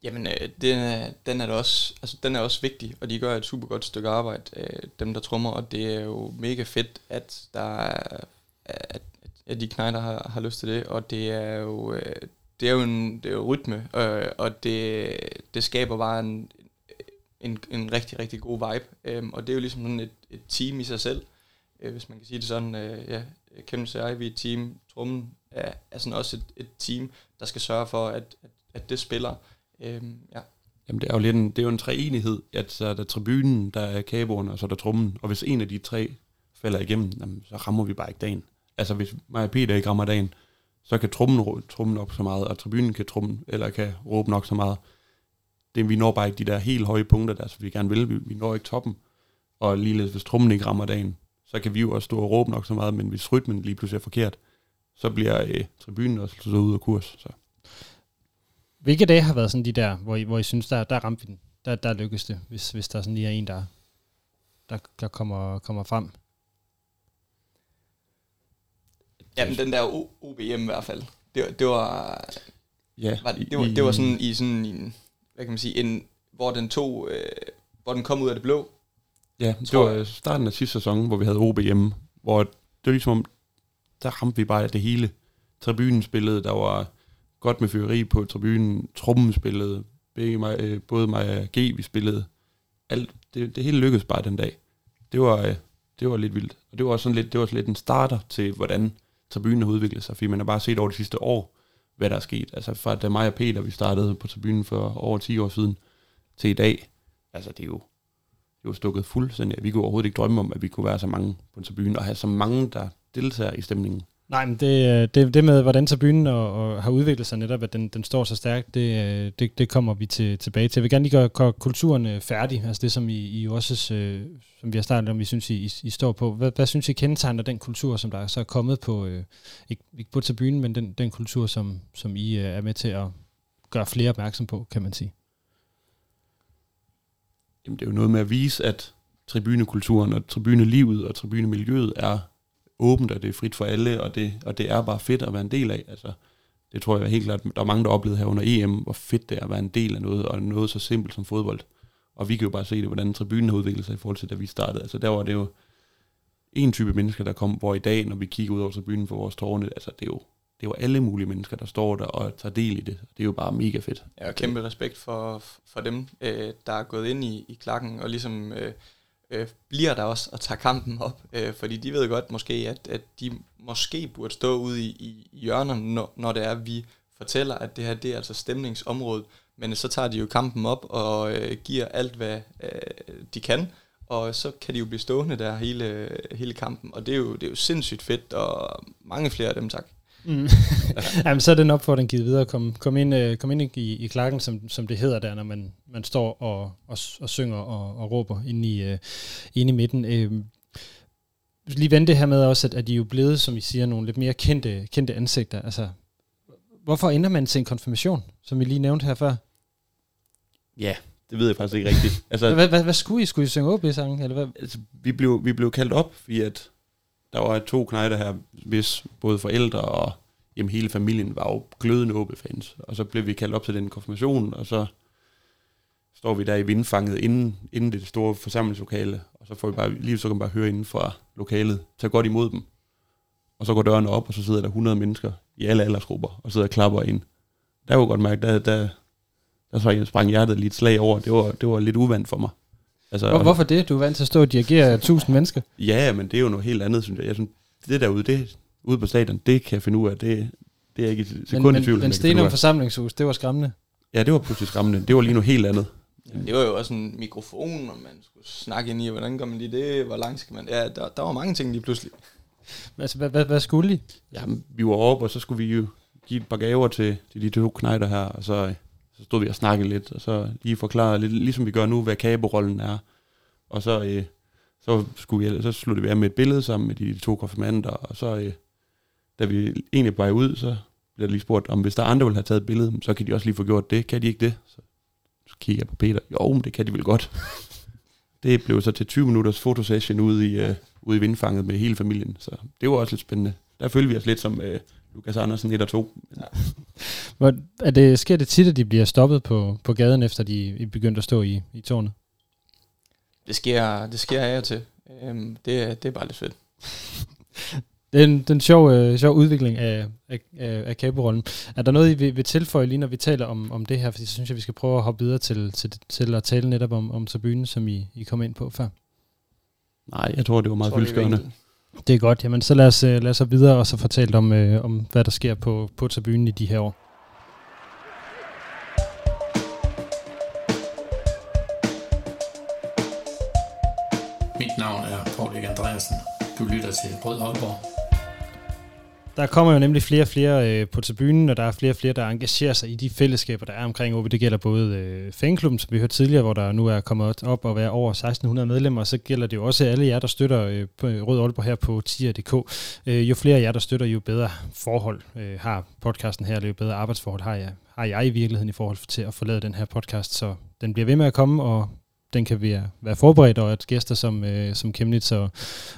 [SPEAKER 3] Jamen, øh, den, er, den, er også, altså, den er også vigtig, og de gør et super godt stykke arbejde, øh, dem der trummer, og det er jo mega fedt, at der er, at, at de knejder har, har lyst til det, og det er jo, øh, det er jo en, det er jo rytme, øh, og det, det skaber bare en, en, en rigtig, rigtig god vibe, øh, og det er jo ligesom sådan et, et team i sig selv, øh, hvis man kan sige det sådan, øh, ja, Kæmpe jeg, vi er et team, trummen er, er sådan også et, et team, der skal sørge for, at, at, at det spiller, Øhm, ja.
[SPEAKER 2] Jamen det er jo lidt en, det er jo en treenighed, at så er der tribunen, der er kaboerne, og så er der trummen. Og hvis en af de tre falder igennem, jamen, så rammer vi bare ikke dagen. Altså hvis mig og Peter ikke rammer dagen, så kan trummen trummen op så meget, og tribunen kan trummen, eller kan råbe nok så meget. Det, vi når bare ikke de der helt høje punkter der, så vi gerne vil. Vi, vi når ikke toppen. Og ligeledes, hvis trummen ikke rammer dagen, så kan vi jo også stå og råbe nok så meget, men hvis rytmen lige pludselig er forkert, så bliver øh, tribunen også så ud af kurs. Så.
[SPEAKER 1] Hvilke dage har været sådan de der, hvor I, hvor I synes, der, der ramte vi den? Der, der lykkes det, hvis, hvis der sådan lige er en, der, der, der kommer, kommer frem?
[SPEAKER 3] Jamen, den der OBM i hvert fald. Det, det var... Ja. Var, det, det, var, det var sådan i sådan en... Hvad kan man sige? En, hvor den tog... Øh, hvor den kom ud af det blå.
[SPEAKER 2] Ja, det var starten af sidste sæson, hvor vi havde OBM, hvor det var ligesom om, der ramte vi bare det hele. Tribunen spillede, der var godt med fyreri på tribunen, trummen spillede, begge mig, øh, både mig og G, vi spillede. Alt, det, det hele lykkedes bare den dag. Det var, øh, det var lidt vildt. Og det var også sådan lidt, det var sådan lidt en starter til, hvordan tribunen har udviklet sig, fordi man har bare set over de sidste år, hvad der er sket. Altså fra da mig og Peter, vi startede på tribunen for over 10 år siden, til i dag, altså det er jo, det er jo stukket fuldstændig. Vi kunne overhovedet ikke drømme om, at vi kunne være så mange på en tribune, og have så mange, der deltager i stemningen.
[SPEAKER 1] Nej, men det, øh, det, det med, hvordan tribunen og, og har udviklet sig netop, at den, den står så stærkt, det, øh, det, det kommer vi til, tilbage til. Jeg vil gerne lige gøre, gøre kulturen øh, færdig, altså det, som I, I også, som vi har startet om, vi synes, I, I står på. Hvad, hvad synes I kendetegner den kultur, som der så er kommet på, ikke, ikke på tribunen, men den, den kultur, som, som I er med til at gøre flere opmærksom på, kan man sige?
[SPEAKER 2] Jamen, det er jo noget med at vise, at tribunekulturen og tribunelivet og tribunemiljøet er åbent, og det er frit for alle, og det, og det er bare fedt at være en del af. Altså, det tror jeg helt klart, der er mange, der oplevede her under EM, hvor fedt det er at være en del af noget, og noget så simpelt som fodbold. Og vi kan jo bare se det, hvordan tribunen har udviklet sig i forhold til, da vi startede. Altså der var det jo en type mennesker, der kom, hvor i dag, når vi kigger ud over tribunen for vores tårne, altså det er jo det er jo alle mulige mennesker, der står der og tager del i det. Det er jo bare mega fedt.
[SPEAKER 3] Ja, og kæmpe respekt for, for dem, øh, der er gået ind i, i klakken og ligesom øh, øh, bliver der også og tager kampen op, øh, fordi de ved godt måske, at, at de måske burde stå ude i, i, i hjørnerne, når, når det er, at vi fortæller, at det her det er altså stemningsområdet, men så tager de jo kampen op og øh, giver alt, hvad øh, de kan, og så kan de jo blive stående der hele, hele kampen, og det er, jo, det er jo sindssygt fedt, og mange flere af dem, tak. Mm. [LAUGHS]
[SPEAKER 1] Jamen, så er den opfordring givet videre. Kom, kom, ind, uh, kom ind i, i klakken, som, som det hedder der, når man, man står og, og, og synger og, og råber inde i, uh, inde i midten. Uh, lige vente det her med også, at, at de er jo blevet, som I siger, nogle lidt mere kendte, kendte ansigter. Altså, hvorfor ender man til en konfirmation, som vi lige nævnte her før?
[SPEAKER 2] Ja, det ved jeg faktisk ikke rigtigt.
[SPEAKER 1] Altså, hvad, hvad, hvad skulle I? Skulle I synge OB-sangen? Eller hvad?
[SPEAKER 2] Altså, vi, blev, vi blev kaldt op, fordi at der var to knejder her, hvis både forældre og jamen hele familien var jo glødende OB-fans. Og så blev vi kaldt op til den konfirmation, og så står vi der i vindfanget inden, inden det store forsamlingslokale, og så får vi bare, lige så kan man bare høre inden fra lokalet, tage godt imod dem. Og så går dørene op, og så sidder der 100 mennesker i alle aldersgrupper, og sidder og klapper ind. Der var godt mærke, der, der, der der sprang hjertet lige et slag over. Det var, det var lidt uvandt for mig.
[SPEAKER 1] Altså, Hvor, hvorfor det? Du er vant til at stå og dirigere 1000 mennesker.
[SPEAKER 2] Ja, men det er jo noget helt andet, synes jeg. jeg synes, det derude, det, ude på stadion, det kan jeg finde ud af. Det, det er ikke et sekund i tvivl.
[SPEAKER 1] Men, men Stenum forsamlingshus, det var skræmmende.
[SPEAKER 2] Ja, det var pludselig skræmmende. Det var lige noget helt andet.
[SPEAKER 3] Ja, det var jo også en mikrofon, og man skulle snakke ind i, hvordan gør man lige det, hvor langt skal man... Ja, der, der var mange ting lige pludselig.
[SPEAKER 1] Altså, hvad, hvad, hvad skulle I?
[SPEAKER 2] Jamen, vi var oppe, og så skulle vi jo give et par gaver til, til de to knejder her, og så, så stod vi og snakkede lidt, og så lige forklarede lidt, ligesom vi gør nu, hvad kaberollen er. Og så, øh, så, skulle vi, så sluttede vi af med et billede sammen med de to konfirmander, og så, øh, da vi egentlig bare ud, så blev der lige spurgt, om hvis der er andre, der vil have taget et billede, så kan de også lige få gjort det. Kan de ikke det? Så, så kigger jeg på Peter. Jo, men det kan de vel godt. [LAUGHS] det blev så til 20 minutters fotosession ude i, øh, ude i vindfanget med hele familien, så det var også lidt spændende. Der følte vi os lidt som øh, Lukas Andersen 1 og 2. Ja.
[SPEAKER 1] Hvor, er det, sker det tit, at de bliver stoppet på, på gaden, efter de er begyndt at stå i, i tårnet?
[SPEAKER 3] Det sker, det sker af og til. Øhm, det, det er bare lidt fedt. [LAUGHS]
[SPEAKER 1] det er en, den sjov, øh, sjov udvikling af, af, af kaberollen. Er der noget, I vil, vil tilføje lige, når vi taler om, om det her? Fordi så synes jeg, vi skal prøve at hoppe videre til, til, til at tale netop om, om tribunen, som I, I kom ind på før.
[SPEAKER 2] Nej, jeg tror, det var meget fyldskørende.
[SPEAKER 1] Det er godt. Jamen, så lad os, øh, lad os videre og så fortælle om, øh, om, hvad der sker på, på tribunen i de her år.
[SPEAKER 5] Mit navn er Paul Erik Andreasen. Du lytter til Rød Aalborg.
[SPEAKER 1] Der kommer jo nemlig flere og flere øh, på tribunen, og der er flere og flere, der engagerer sig i de fællesskaber, der er omkring OB. Det gælder både øh, fanklubben, som vi hørte tidligere, hvor der nu er kommet op og være over 1600 medlemmer, og så gælder det jo også alle jer, der støtter øh, på øh, Rød Aalborg her på tier.dk. Øh, jo flere af jer, der støtter, jo bedre forhold øh, har podcasten her, eller jo bedre arbejdsforhold har jeg, har jeg i virkeligheden i forhold til at forlade den her podcast, så den bliver ved med at komme, og den kan være, øh, være forberedt, og at gæster som, øh, som Kemnitz og,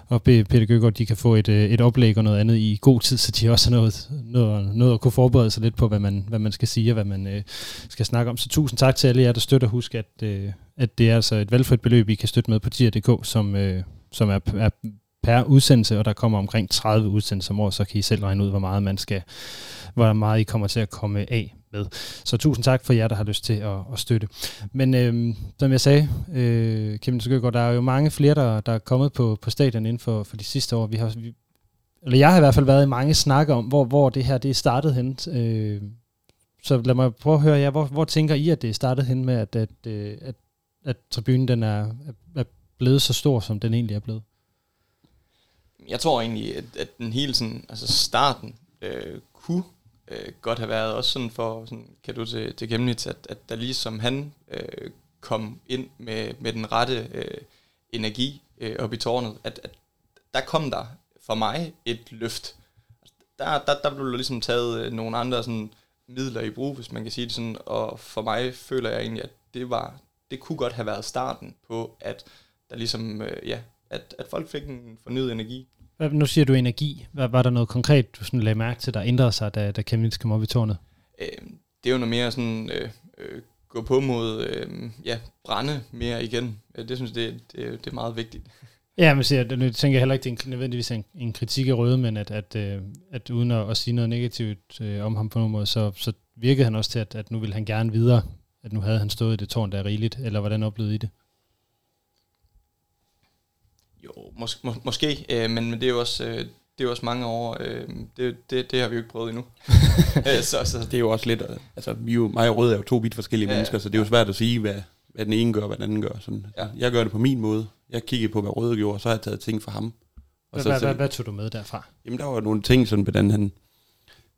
[SPEAKER 1] og Peter Gøgaard, de kan få et, øh, et oplæg og noget andet i god tid, så de også har noget, noget, noget at kunne forberede sig lidt på, hvad man, hvad man skal sige og hvad man øh, skal snakke om. Så tusind tak til alle jer, der støtter. Husk, at, øh, at det er altså et valgfrit beløb, I kan støtte med på tier.dk, som, øh, som er, er per udsendelse, og der kommer omkring 30 udsendelser om året, så kan I selv regne ud, hvor meget man skal, hvor meget I kommer til at komme af med. Så tusind tak for jer, der har lyst til at, at støtte. Men øh, som jeg sagde, øh, Kim Skøgaard, der er jo mange flere, der, der er kommet på, på stadion inden for, for de sidste år. Vi har, vi, eller jeg har i hvert fald været i mange snakker om, hvor, hvor det her det er startet hen. Øh, så lad mig prøve at høre jer, hvor, hvor tænker I, at det er startet hen med, at, at, øh, at, at tribunen den er, er blevet så stor, som den egentlig er blevet?
[SPEAKER 3] Jeg tror egentlig, at, at den hele sådan, altså starten øh, kunne øh, godt have været også sådan for, sådan, kan du til, til Chemnitz, at, at der ligesom han øh, kom ind med, med den rette øh, energi øh, op i tårnet, at, at der kom der for mig et løft. Der, der, der blev der ligesom taget øh, nogle andre sådan, midler i brug, hvis man kan sige det sådan, og for mig føler jeg egentlig, at det var, det kunne godt have været starten på, at der ligesom, øh, ja, at, at folk fik en fornyet energi.
[SPEAKER 1] Hvad, nu siger du energi. Hvad, var der noget konkret, du sådan lagde mærke til, der ændrede sig, da, da Kemnitz kom op i tårnet?
[SPEAKER 3] Øh, det er jo noget mere sådan, øh, øh, gå på mod, øh, ja, brænde mere igen. Øh, det synes jeg, det, det, det er meget vigtigt. [LAUGHS]
[SPEAKER 1] Ja, men siger, nu tænker jeg heller ikke, det er nødvendigvis en, en kritik af Røde, men at, at, at, øh, at uden at, at sige noget negativt øh, om ham på nogen måde, så, så virkede han også til, at, at nu ville han gerne videre. At nu havde han stået i det tårn, der er rigeligt. Eller hvordan oplevede I det?
[SPEAKER 3] Jo, mås- mås- måske, øh, men, men det er jo også... Øh, det er jo også mange år, øh, det, det, det har vi jo ikke prøvet endnu. [LAUGHS]
[SPEAKER 2] Øh, så, så. Det er jo også lidt, altså vi jo, mig og Rød er jo to vidt forskellige ja, mennesker, så det er jo svært at sige, hvad, hvad den ene gør, og hvad den anden gør. Sådan, ja. Jeg gør det på min måde. Jeg kiggede på, hvad Røde gjorde, og så har jeg taget ting fra ham.
[SPEAKER 1] Og hvad, så, hvad, hvad tog du med derfra?
[SPEAKER 2] Jamen der var nogle ting, sådan, hvordan han,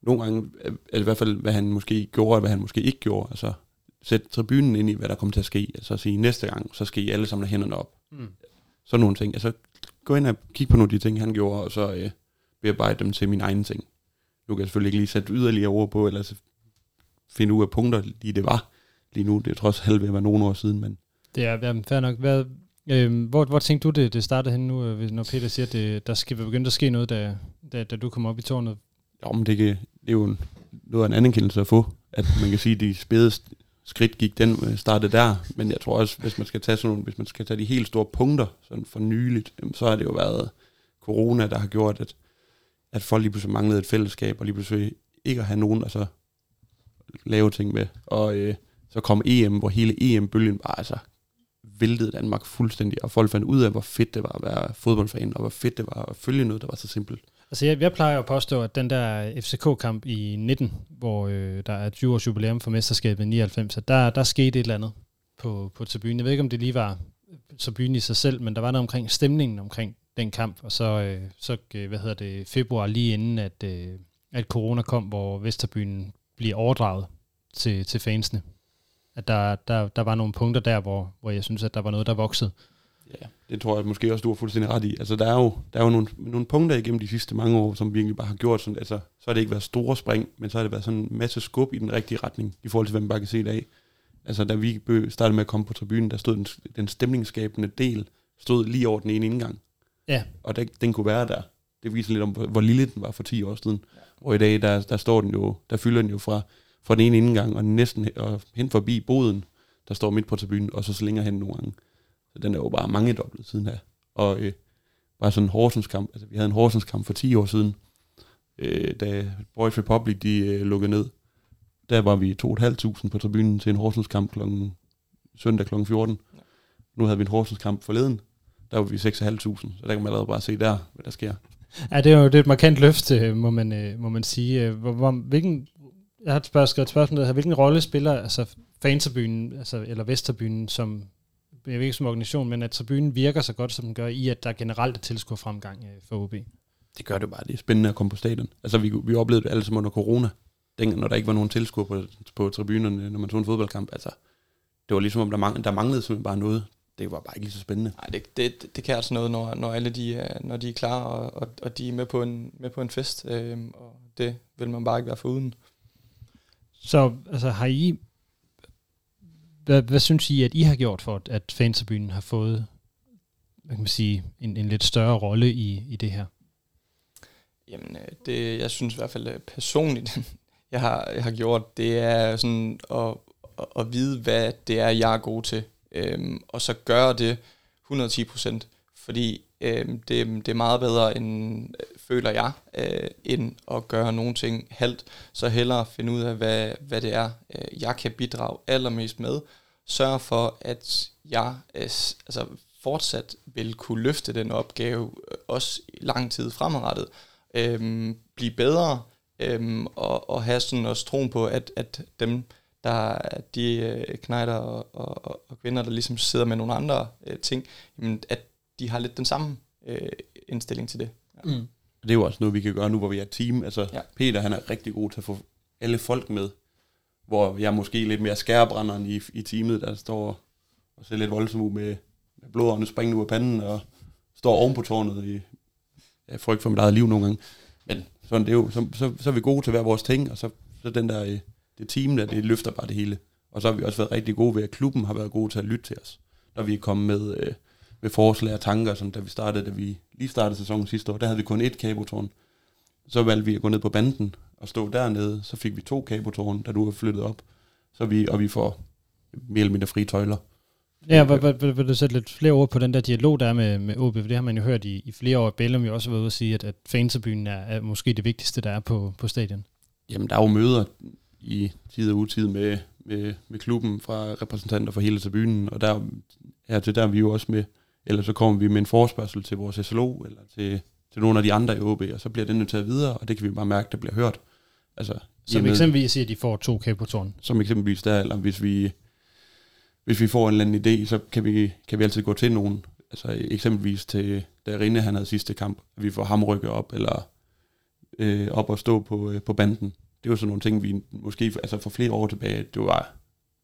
[SPEAKER 2] nogle gange, eller i hvert fald, hvad han måske gjorde, og hvad han måske ikke gjorde. Altså, sætte tribunen ind i, hvad der kommer til at ske. Altså sige, næste gang, så skal I alle sammen have hænderne op. Mm. Sådan nogle ting. Altså, gå ind og kigge på nogle af de ting, han gjorde, og så øh, bearbejde dem til mine egne ting. Nu kan jeg selvfølgelig ikke lige sætte yderligere ord på, eller finde ud af punkter, lige det var. Lige nu, det er trods alt ved at være nogle år siden, men...
[SPEAKER 1] Det er ja, fair nok. Hvad, øh, hvor, hvor tænkte du, det, det startede hen nu, øh, når Peter siger, at det, der skal begynde at ske noget, da, da, da du kommer op i tårnet?
[SPEAKER 2] Jo, men det, det er jo en, noget af en anerkendelse at få, at man kan sige, at de spæde skridt gik den øh, startede der, men jeg tror også, hvis man skal tage sådan nogle, hvis man skal tage de helt store punkter sådan for nyligt, så har det jo været corona, der har gjort, at, at folk lige pludselig manglede et fællesskab, og lige pludselig ikke at have nogen altså, lave ting med. Og øh, så kom EM, hvor hele EM-bølgen bare altså væltede Danmark fuldstændig, og folk fandt ud af, hvor fedt det var at være fodboldfan, og hvor fedt det var at følge noget, der var så simpelt.
[SPEAKER 1] Altså jeg, jeg plejer at påstå, at den der FCK-kamp i 19, hvor øh, der er 20 års jubilæum for mesterskabet i 99, at der, der skete et eller andet på, på tribunen. Jeg ved ikke, om det lige var øh, tribunen i sig selv, men der var noget omkring stemningen omkring den kamp, og så, øh, så øh, hvad hedder det, februar lige inden, at, øh, at corona kom, hvor Vesterbyen bliver overdraget til, til fansene. At der, der, der var nogle punkter der, hvor, hvor jeg synes, at der var noget, der voksede.
[SPEAKER 2] Ja, det tror jeg måske også, du har fuldstændig ret i. Altså, der er jo, der er jo nogle, nogle punkter igennem de sidste mange år, som virkelig bare har gjort sådan, altså, så har det ikke været store spring, men så har det været sådan en masse skub i den rigtige retning, i forhold til, hvad man bare kan se i dag. Altså, da vi startede med at komme på tribunen, der stod den, den stemningsskabende del, stod lige over den ene indgang.
[SPEAKER 1] Ja.
[SPEAKER 2] Og der, den kunne være der. Det viser lidt om, hvor lille den var for 10 år siden. Ja. Og i dag, der, der står den jo, der fylder den jo fra, fra den ene indgang, og næsten og hen forbi boden, der står midt på tribunen, og så så længere hen nogle gange. Så den er jo bare mange dobbelt siden her. Og øh, bare sådan en Horsens kamp, altså vi havde en Horsens kamp for 10 år siden, øh, da Boys Republic de øh, lukkede ned. Der var vi 2.500 på tribunen til en Horsens kamp klokken, søndag kl. 14. Nu havde vi en Horsens kamp forleden, der var vi 6.500, så der kan man allerede bare se der, hvad der sker.
[SPEAKER 1] Ja, det er jo det er et markant løft, øh, må man, øh, må man sige. Øh, hvor, hvor, hvilken, jeg har et spørgsmål, et spørgsmål. Hvilken rolle spiller altså Fanserbyen, altså, eller Vesterbyen, som jeg ved ikke som organisation, men at tribunen virker så godt, som den gør, i at der generelt er tilskuer fremgang øh, for OB.
[SPEAKER 2] Det gør det bare. Det er spændende at komme på stadion. Altså, vi, vi oplevede det alle sammen under corona, dengang, når der ikke var nogen tilskuer på, på tribunerne, når man tog en fodboldkamp. Altså, det var ligesom, om der, mang, der manglede simpelthen bare noget. Det var bare ikke lige så spændende.
[SPEAKER 3] Nej, det, det, det kan altså noget, når, når alle de er, når de er klar, og, og, og de er med på en, med på en fest, øh, og det vil man bare ikke være foruden.
[SPEAKER 1] Så altså, har I hvad, hvad synes I, at I har gjort for, at fansabyen har fået hvad kan man sige, en, en lidt større rolle i, i det her?
[SPEAKER 3] Jamen, øh, det, jeg synes i hvert fald øh, personligt, [LAUGHS] jeg har, jeg har gjort, det er sådan at, at, at vide, hvad det er, jeg er god til. Øhm, og så gøre det 110 procent. Fordi øhm, det, det er meget bedre, end øh, føler jeg, øh, end at gøre nogle ting halvt. Så hellere finde ud af, hvad, hvad det er, øh, jeg kan bidrage allermest med, sørge for, at jeg øh, altså, fortsat vil kunne løfte den opgave, øh, også lang tid fremadrettet, øhm, blive bedre, øhm, og, og have sådan også troen på, at, at dem, der de øh, knejder og, og, og kvinder, der ligesom sidder med nogle andre øh, ting, jamen, at de har lidt den samme øh, indstilling til det. Ja. Mm.
[SPEAKER 2] Det er jo også noget, vi kan gøre nu, hvor vi er et team. Altså, ja. Peter, han er rigtig god til at få alle folk med hvor jeg måske lidt mere skærebrænderen i, i teamet, der står og ser lidt voldsomt ud med, med blodårene springende ud af panden, og står oven på tårnet i ja, frygt for mit eget liv nogle gange. Men sådan, det er jo, så, så, så er vi gode til hver vores ting, og så, så den der, øh, det team der, det løfter bare det hele. Og så har vi også været rigtig gode ved, at klubben har været gode til at lytte til os, når vi er kommet med, øh, med forslag og tanker, som da vi startede, da vi lige startede sæsonen sidste år, der havde vi kun ét kabotårn. Så valgte vi at gå ned på banden og stå dernede. Så fik vi to kabotårne, der nu er flyttet op. Så vi, og vi får mere eller mindre frie tøjler.
[SPEAKER 1] Ja, vil, vil, vil du sætte lidt flere ord på den der dialog, der er med, med OB? For det har man jo hørt i, i flere år. Bellum jo også været ude at sige, at, at fansebyen er, er måske det vigtigste, der er på, på stadion.
[SPEAKER 2] Jamen, der er jo møder i tid og utid med, med, med klubben fra repræsentanter for hele tribunen, og der, her til der er vi jo også med, eller så kommer vi med en forespørgsel til vores SLO, eller til, til nogle af de andre i OB, og så bliver den jo taget videre, og det kan vi bare mærke, der bliver hørt.
[SPEAKER 1] Altså, som eksempelvis siger, at de får to kabotårn.
[SPEAKER 2] Som eksempelvis der, eller hvis vi, hvis vi får en eller anden idé, så kan vi, kan vi altid gå til nogen. Altså eksempelvis til, da Rinde han havde sidste kamp, at vi får ham rykket op, eller øh, op og stå på, øh, på banden. Det var sådan nogle ting, vi måske altså for flere år tilbage, det var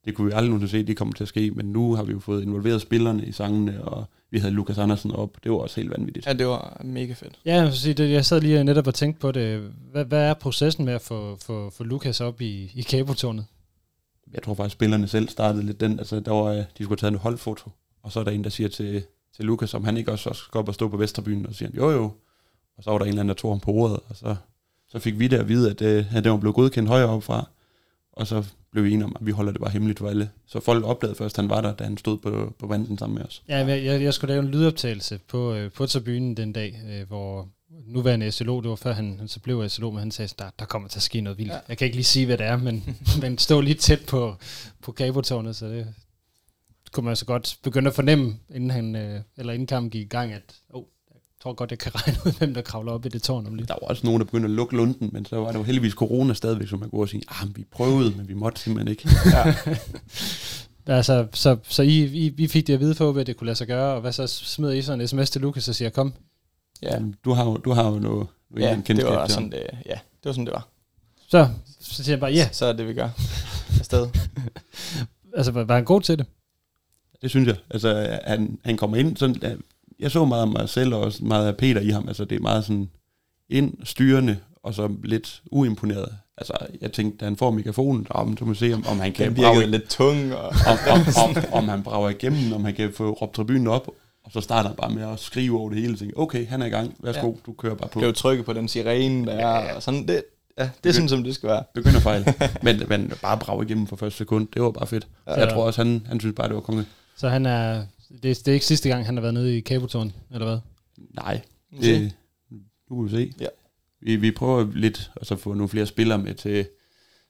[SPEAKER 2] det kunne vi aldrig nogensinde se, det kommer til at ske, men nu har vi jo fået involveret spillerne i sangene, og vi havde Lukas Andersen op. Det var også helt vanvittigt.
[SPEAKER 3] Ja, det var mega fedt.
[SPEAKER 1] Ja, jeg, sige, det, jeg sad lige netop og tænkte på det. Hvad, hvad er processen med at få, få, få Lukas op i, i kabotårnet?
[SPEAKER 2] Jeg tror faktisk, spillerne selv startede lidt den. Altså, der var, de skulle tage en holdfoto, og så er der en, der siger til, til Lukas, om han ikke også, også skal op og stå på Vesterbyen, og siger jo jo. Og så var der en eller anden, der tog ham på ordet, og så så fik vi det at vide, at, øh, at det var blevet godkendt højere op fra, og så blev vi enige om, at vi holder det bare hemmeligt for alle. Så folk opdagede først, at han var der, da han stod på, på vanden sammen med os.
[SPEAKER 1] Ja, jeg, jeg, jeg skulle lave en lydoptagelse på, øh, på tribunen den dag, øh, hvor nuværende SLO, det var før han, han så blev SLO, men han sagde, der, der kommer til at ske noget vildt. Ja. Jeg kan ikke lige sige, hvad det er, men, [LAUGHS] men stå lige tæt på, på kabotårnet, så det kunne man så godt begynde at fornemme, inden, han, øh, eller inden kampen gik i gang, at oh, tror godt, jeg kan [LAUGHS] regne ud, hvem der kravler op i det tårn om lidt.
[SPEAKER 2] Der var også nogen, der begyndte at lukke lunden, men så var det jo heldigvis corona stadigvæk, så man kunne sige, ah, vi prøvede, men vi måtte simpelthen ikke. [LAUGHS] Ja.
[SPEAKER 1] altså, så, så I, I, I fik det at vide for, at det kunne lade sig gøre, og hvad så smider I sådan en sms til Lukas og siger, kom,
[SPEAKER 2] Ja. Du har jo, du har jo noget,
[SPEAKER 3] noget ja, det var sådan det, ja, det var sådan det var.
[SPEAKER 1] Så, så siger jeg bare, ja. Yeah.
[SPEAKER 3] Så er det, vi gør. Afsted. [LAUGHS]
[SPEAKER 1] altså, var, var han god til det?
[SPEAKER 2] Det synes jeg. Altså, han, han kommer ind sådan, jeg så meget af mig selv og også meget af Peter i ham. Altså, det er meget sådan ind, styrende, og så lidt uimponeret. Altså, jeg tænkte, da han får mikrofonen, om, så må se, om, om han kan
[SPEAKER 3] brage... lidt tung. Og
[SPEAKER 2] om, om, om, om, han brager igennem, om han kan få råbt tribunen op, og så starter han bare med at skrive over det hele, og tænker, okay, han er i gang, værsgo, ja. du kører bare på.
[SPEAKER 3] Kan jo trykke på den sirene, der er, og sådan, det, ja, det er sådan, som det skal være.
[SPEAKER 2] Begynder fejl. [LAUGHS] men, men bare brage igennem for første sekund, det var bare fedt. Ja. Jeg tror også, han, han synes bare, det var konge.
[SPEAKER 1] Så han er, det, er, det er ikke sidste gang, han har været nede i kabeltårn, eller hvad?
[SPEAKER 2] Nej, det, nu kan vi se. Ja. Vi, vi prøver lidt at så få nogle flere spillere med til,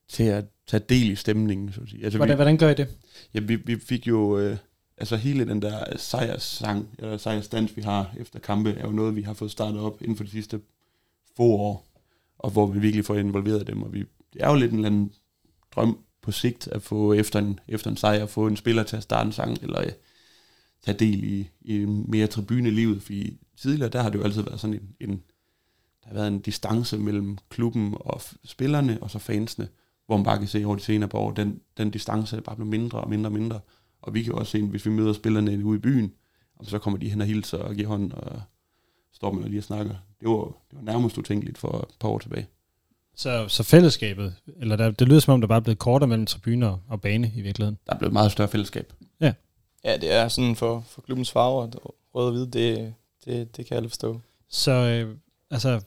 [SPEAKER 2] til at tage del i stemningen. Så at sige. Altså,
[SPEAKER 1] hvordan,
[SPEAKER 2] vi,
[SPEAKER 1] hvordan gør I det?
[SPEAKER 2] Ja, vi, vi fik jo... Øh, altså hele den der sejrssang, eller sejrsdans, vi har efter kampe, er jo noget, vi har fået startet op inden for de sidste få år, og hvor vi virkelig får involveret dem, og vi, det er jo lidt en eller anden drøm på sigt at få efter en, efter en sejr, at få en spiller til at starte en sang, eller uh, tage del i, i mere tribunelivet, fordi tidligere, der har det jo altid været sådan en, en der har været en distance mellem klubben og spillerne, og så fansene, hvor man bare kan se over de senere par år, den, den distance er bare blevet mindre og mindre og mindre. Og vi kan også se, hvis vi møder spillerne ude i byen, og så kommer de hen og hilser og giver hånd og står med, når de snakker. Det var, det var nærmest utænkeligt for et par år tilbage.
[SPEAKER 1] Så, så fællesskabet, eller der, det lyder som om, der bare er blevet kortere mellem tribuner og bane i virkeligheden.
[SPEAKER 2] Der er blevet meget større fællesskab.
[SPEAKER 1] Ja.
[SPEAKER 3] Det er sådan for, for klubbens farver, rød og hvid, det, det, det kan alle forstå.
[SPEAKER 1] Så øh, altså,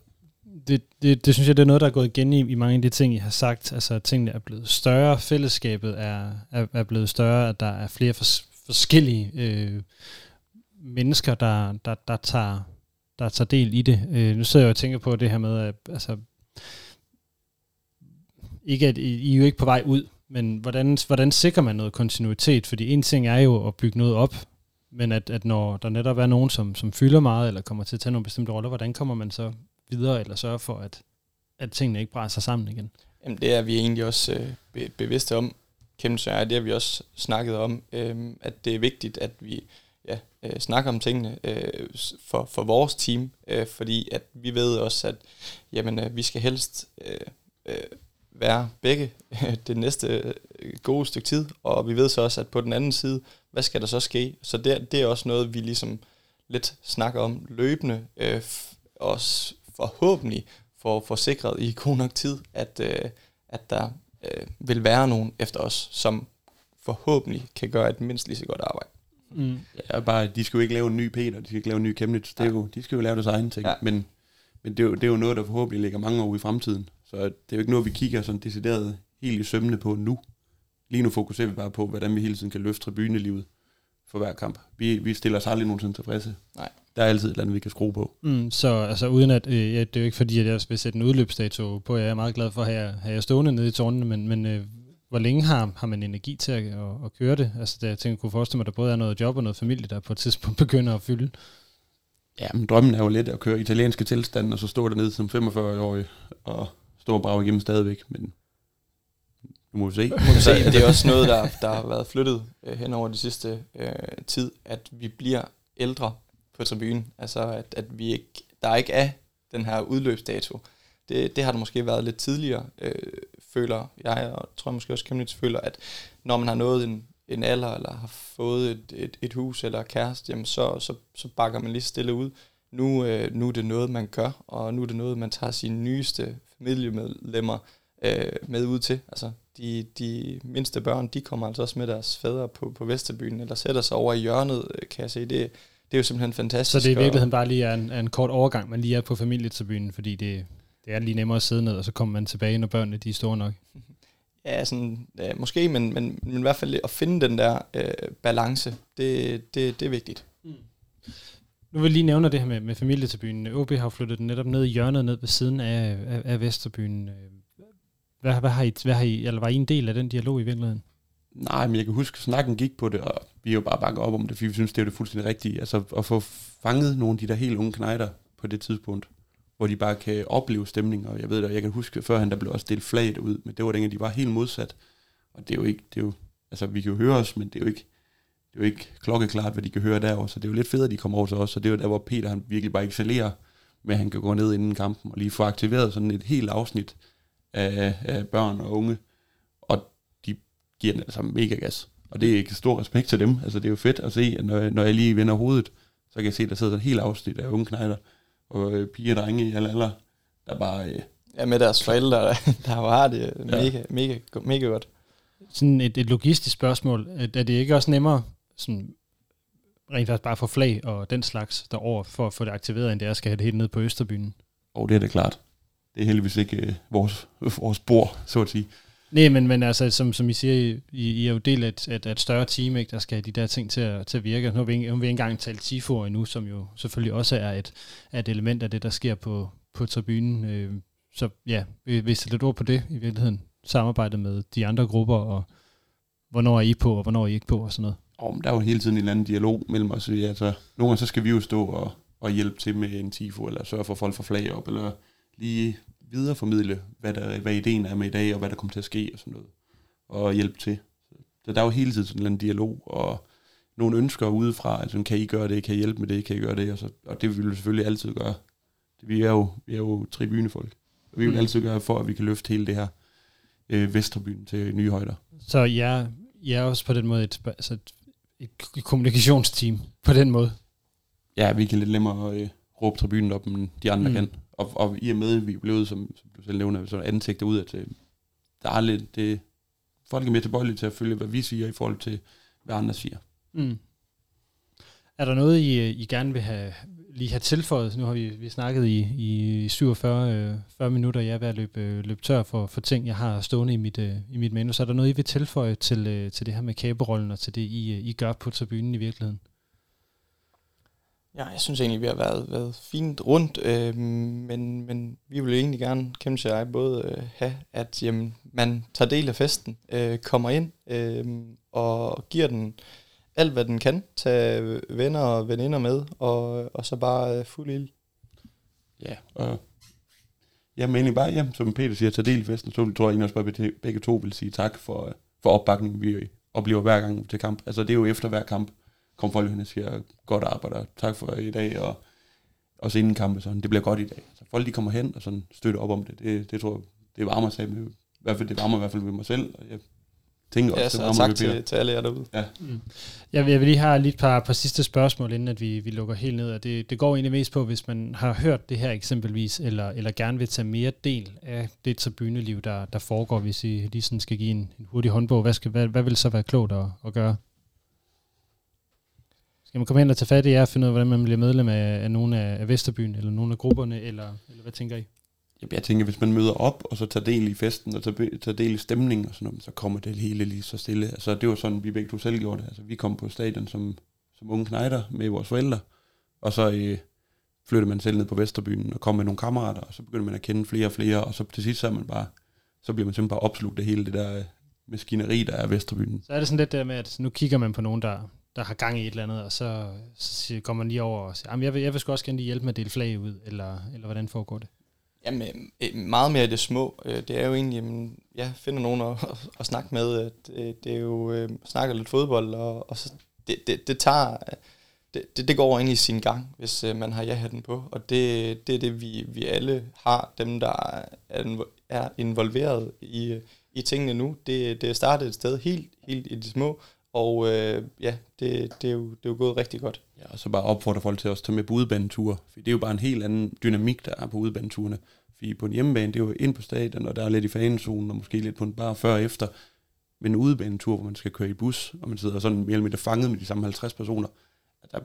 [SPEAKER 1] det, det, det synes jeg, det er noget, der er gået igen i, i mange af de ting, I har sagt. Altså, tingene er blevet større, fællesskabet er, er, er blevet større, at der er flere fors, forskellige øh, mennesker, der, der, der, tager, der tager del i det. Øh, nu sidder jeg og tænker på det her med, at altså, ikke at I, I er jo ikke på vej ud, men hvordan, hvordan sikrer man noget kontinuitet? Fordi en ting er jo at bygge noget op, men at, at når der netop er nogen, som, som fylder meget, eller kommer til at tage nogle bestemte roller, hvordan kommer man så videre, eller sørge for, at, at tingene ikke brænder sig sammen igen?
[SPEAKER 3] Jamen, det er vi egentlig også øh, be- bevidste om. Kæmpe er, det har vi også snakket om, øh, at det er vigtigt, at vi ja, øh, snakker om tingene øh, for, for vores team, øh, fordi at vi ved også, at jamen, øh, vi skal helst øh, øh, være begge [LAUGHS] det næste øh, gode stykke tid, og vi ved så også, at på den anden side, hvad skal der så ske? Så det, det er også noget, vi ligesom lidt snakker om løbende, øh, også forhåbentlig får forsikret i god nok tid, at, øh, at der øh, vil være nogen efter os, som forhåbentlig kan gøre et mindst lige så godt arbejde.
[SPEAKER 2] Mm. Ja, bare, de skal jo ikke lave en ny Peter, de skal ikke lave en ny Chemnitz, det er jo, de skal jo lave deres egen ting, ja. men, men det, er jo, det er jo noget, der forhåbentlig ligger mange år i fremtiden, så det er jo ikke noget, vi kigger sådan decideret helt i sømne på nu. Lige nu fokuserer vi bare på, hvordan vi hele tiden kan løfte tribunelivet for hver kamp. Vi, vi stiller os aldrig nogensinde tilfredse.
[SPEAKER 3] Nej
[SPEAKER 2] der er altid et eller andet, vi kan skrue på.
[SPEAKER 1] Mm, så altså uden at, øh, ja, det er jo ikke fordi, at jeg vil sætte en udløbsdato på, jeg er meget glad for at have, have jer stående nede i tårnene, men, men øh, hvor længe har, har man energi til at, at, at køre det? Altså, der, jeg tænker, kunne forestille mig, at der både er noget job og noget familie, der på et tidspunkt [LAUGHS] begynder at fylde.
[SPEAKER 2] Ja, men drømmen er jo lidt at køre italienske tilstande, og så stå dernede som 45-årig, og stå og brage igennem stadigvæk, men nu må vi se.
[SPEAKER 3] Må vi se. [LAUGHS] Det er også noget, der, der har været flyttet øh, hen over de sidste øh, tid, at vi bliver ældre på tribunen. Altså, at, at vi ikke, der ikke er den her udløbsdato. Det, det har der måske været lidt tidligere, øh, føler jeg, og tror jeg måske også Chemnitz føler, at når man har nået en, en alder, eller har fået et, et, et hus eller kæreste, jamen så, så, så bakker man lige stille ud. Nu, øh, nu er det noget, man gør, og nu er det noget, man tager sine nyeste familiemedlemmer øh, med ud til. Altså, de, de mindste børn, de kommer altså også med deres fædre på, på Vesterbyen, eller sætter sig over i hjørnet, øh, kan jeg se. Det, det er jo simpelthen fantastisk.
[SPEAKER 1] Så det er i virkeligheden bare lige er en, en kort overgang, man lige er på familietribunen, fordi det, det er lige nemmere at sidde ned, og så kommer man tilbage, når børnene de er store nok. [LAUGHS]
[SPEAKER 3] Ja, sådan, ja, måske, men, men, men i hvert fald at finde den der øh, balance, det, det, det er vigtigt. Mm.
[SPEAKER 1] Nu vil jeg lige nævne det her med, med familietribunen. OB har flyttet den netop ned i hjørnet, ned ved siden af, af, af Vesterbyen. Øh, hvad, hvad, har I, hvad har I, eller var I en del af den dialog i virkeligheden?
[SPEAKER 2] Nej, men jeg kan huske, at snakken gik på det, og vi er jo bare banket op om det, fordi vi synes, det er det fuldstændig rigtige. Altså at få fanget nogle af de der helt unge knejder på det tidspunkt, hvor de bare kan opleve stemning, og jeg ved det, jeg kan huske, før han der blev også delt flaget ud, men det var dengang, de var helt modsat. Og det er jo ikke, det er jo, altså vi kan jo høre os, men det er jo ikke, det er jo ikke klokkeklart, hvad de kan høre derovre, så det er jo lidt fedt, at de kommer over til os, og det er jo der, hvor Peter han virkelig bare excellerer, med at han kan gå ned inden kampen, og lige få aktiveret sådan et helt afsnit af, af børn og unge, og de giver den altså mega gas. Og det er ikke stor respekt til dem, altså det er jo fedt at se, at når, når jeg lige vender hovedet, så kan jeg se, at der sidder sådan et helt afsnit af unge knejder, og øh, piger og drenge i alle alder, der bare... Øh,
[SPEAKER 3] ja, med deres forældre, der, der har det mega, ja. mega, mega godt.
[SPEAKER 1] Sådan et, et logistisk spørgsmål. Er det ikke også nemmere sådan, rent faktisk bare få flag og den slags derover for at få det aktiveret, end det er at skal have det helt ned på Østerbyen?
[SPEAKER 2] Og det er det klart. Det er heldigvis ikke øh, vores, [LAUGHS] vores bord, så at sige.
[SPEAKER 1] Nej, men, men altså, som, som I siger, I, I er jo del af et, et, et større team, ikke, der skal have de der ting til at, til at virke. Nu har vi, nu har vi ikke engang talt TIFO endnu, som jo selvfølgelig også er et, et element af det, der sker på, på tribunen. Øh, så ja, vi, vi sætter lidt ord på det i virkeligheden. Samarbejdet med de andre grupper, og hvornår er I på, og hvornår er I ikke på, og sådan noget.
[SPEAKER 2] Og der er jo hele tiden en eller anden dialog mellem os. Altså, nogle gange så skal vi jo stå og, og hjælpe til med en TIFO, eller sørge for, at folk får flag op, eller lige videreformidle, hvad, der, hvad ideen er med i dag, og hvad der kommer til at ske, og sådan noget. Og hjælpe til. Så der er jo hele tiden sådan en dialog, og nogle ønsker udefra, altså kan I gøre det, kan I hjælpe med det, kan I gøre det, og, så, og det vil vi selvfølgelig altid gøre. Vi er jo, vi er jo tribunefolk, og vi vil mm. altid gøre for, at vi kan løfte hele det her øh, Vesterbyen til nye højder.
[SPEAKER 1] Så ja, I er også på den måde et, altså et, et kommunikationsteam, på den måde?
[SPEAKER 2] Ja, vi kan lidt nemmere øh, råbe tribunen op, end de andre mm. kan. Og, og i og med, at vi er blevet, som, som du selv nævner, sådan ansigter ud af til, der er lidt, det, folk er mere tilbøjelige til at følge, hvad vi siger i forhold til, hvad andre siger. Mm.
[SPEAKER 1] Er der noget, I, I gerne vil have, lige have tilføjet? Nu har vi, vi snakket i, i 47 øh, 40 minutter, jeg er ved at løbe, øh, løbe tør for, for ting, jeg har stående i mit, øh, i mit manus. Er der noget, I vil tilføje til, øh, til det her med kaberollen og til det, I, øh, I gør på tribunen i virkeligheden?
[SPEAKER 3] Ja, jeg synes egentlig, vi har været, været fint rundt, øh, men, men vi vil egentlig gerne, kæmpe til jeg, både øh, have, at jamen, man tager del af festen, øh, kommer ind øh, og giver den alt, hvad den kan, tage venner og veninder med, og, og så bare øh, fuld ild.
[SPEAKER 2] Ja, og jeg mener bare, ja, som Peter siger, tage del i festen, så tror jeg også bare, begge to vil sige tak for, for opbakningen, vi oplever hver gang til kamp. Altså det er jo efter hver kamp, kommer folk hen og siger, godt arbejde, tak for i dag, og også inden kampe, sådan, det bliver godt i dag. Så folk de kommer hen og sådan støtter op om det, det, det tror jeg, det varmer sig med, i hvert fald, det varmer i hvert fald med mig selv, og jeg tænker
[SPEAKER 3] ja,
[SPEAKER 2] også,
[SPEAKER 3] det varmer tak til, til alle jer derude.
[SPEAKER 1] Ja. Mm. Jeg, vil, jeg vil lige have lige et par, par sidste spørgsmål, inden at vi, vi lukker helt ned, og det, det går egentlig mest på, hvis man har hørt det her eksempelvis, eller, eller gerne vil tage mere del af det tribuneliv, der, der foregår, hvis I lige sådan skal give en, en hurtig håndbog, hvad, skal, hvad, hvad vil så være klogt at, at gøre? Skal man komme hen og tage fat i jer og finde ud af, hvordan man bliver medlem af, af nogle af, af Vesterbyen, eller nogle af grupperne, eller, eller hvad tænker I?
[SPEAKER 2] Jeg tænker, hvis man møder op, og så tager del i festen, og tager, tager del i stemningen, og sådan noget, så kommer det hele lige så stille. Altså, det var sådan, vi begge to selv gjorde det. Altså, vi kom på stadion som, som unge knejder med vores forældre, og så øh, flyttede man selv ned på Vesterbyen og kom med nogle kammerater, og så begyndte man at kende flere og flere, og så til sidst så er man bare, så bliver man simpelthen bare opslugt af hele det der øh, maskineri, der er Vesterbyen.
[SPEAKER 1] Så er det sådan lidt der med, at nu kigger man på nogen, der, der har gang i et eller andet, og så, så går man lige over og siger, jeg vil, jeg vil sgu også gerne lige hjælpe med at dele flag ud, eller, eller hvordan foregår det?
[SPEAKER 3] Jamen, øh, meget mere i det små. Øh, det er jo egentlig, jamen, ja, finder nogen at, at snakke med. Det, øh, det er jo, øh, snakker lidt fodbold, og, og så, det, det, det tager, det, det, det går egentlig sin gang, hvis man har ja-hatten på. Og det, det er det, vi, vi alle har, dem der er involveret i, i tingene nu. Det, det er startet et sted helt, helt i det små, og øh, ja, det, det, er jo, det er jo gået rigtig godt.
[SPEAKER 2] Ja, og så bare opfordre folk til at tage med på udebaneture, for det er jo bare en helt anden dynamik, der er på udebaneturene. Fordi på en hjemmebane, det er jo ind på stadion, og der er lidt i fanezonen, og måske lidt på en bar før og efter. Men en udebanetur, hvor man skal køre i bus, og man sidder sådan mere eller mindre fanget med de samme 50 personer, der,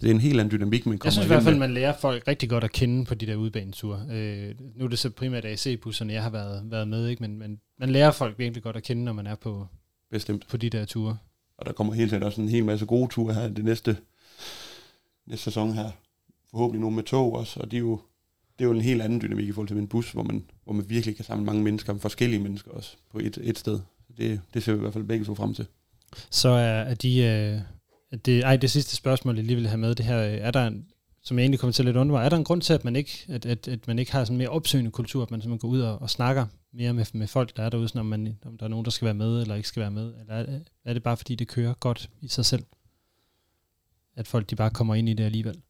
[SPEAKER 2] det er en helt anden dynamik, man kommer
[SPEAKER 1] Jeg synes i hvert fald,
[SPEAKER 2] med.
[SPEAKER 1] man lærer folk rigtig godt at kende på de der udbaneture. Øh, nu er det så primært AC-busserne, jeg har været, været med, ikke? Men, men man lærer folk virkelig godt at kende, når man er på,
[SPEAKER 2] Bestemt.
[SPEAKER 1] på de der ture.
[SPEAKER 2] Og der kommer helt sikkert også en hel masse gode ture her det næste, næste sæson her. Forhåbentlig nogle med tog også, og det er jo, det er jo en helt anden dynamik i forhold til en bus, hvor man, hvor man virkelig kan samle mange mennesker, forskellige mennesker også, på et, et sted. Det, det ser vi i hvert fald begge to frem til.
[SPEAKER 1] Så er, er de... Øh, det, ej, det sidste spørgsmål, jeg lige vil have med, det her, øh, er der en, som jeg egentlig kommer til lidt undre, er der en grund til, at man ikke, at, at, at man ikke har sådan en mere opsøgende kultur, at man man går ud og, og snakker mere med, med folk, der er derude, sådan om, man, om der er nogen, der skal være med, eller ikke skal være med, eller er, det- er det bare fordi, det kører godt i sig selv? At folk de bare kommer ind i det alligevel?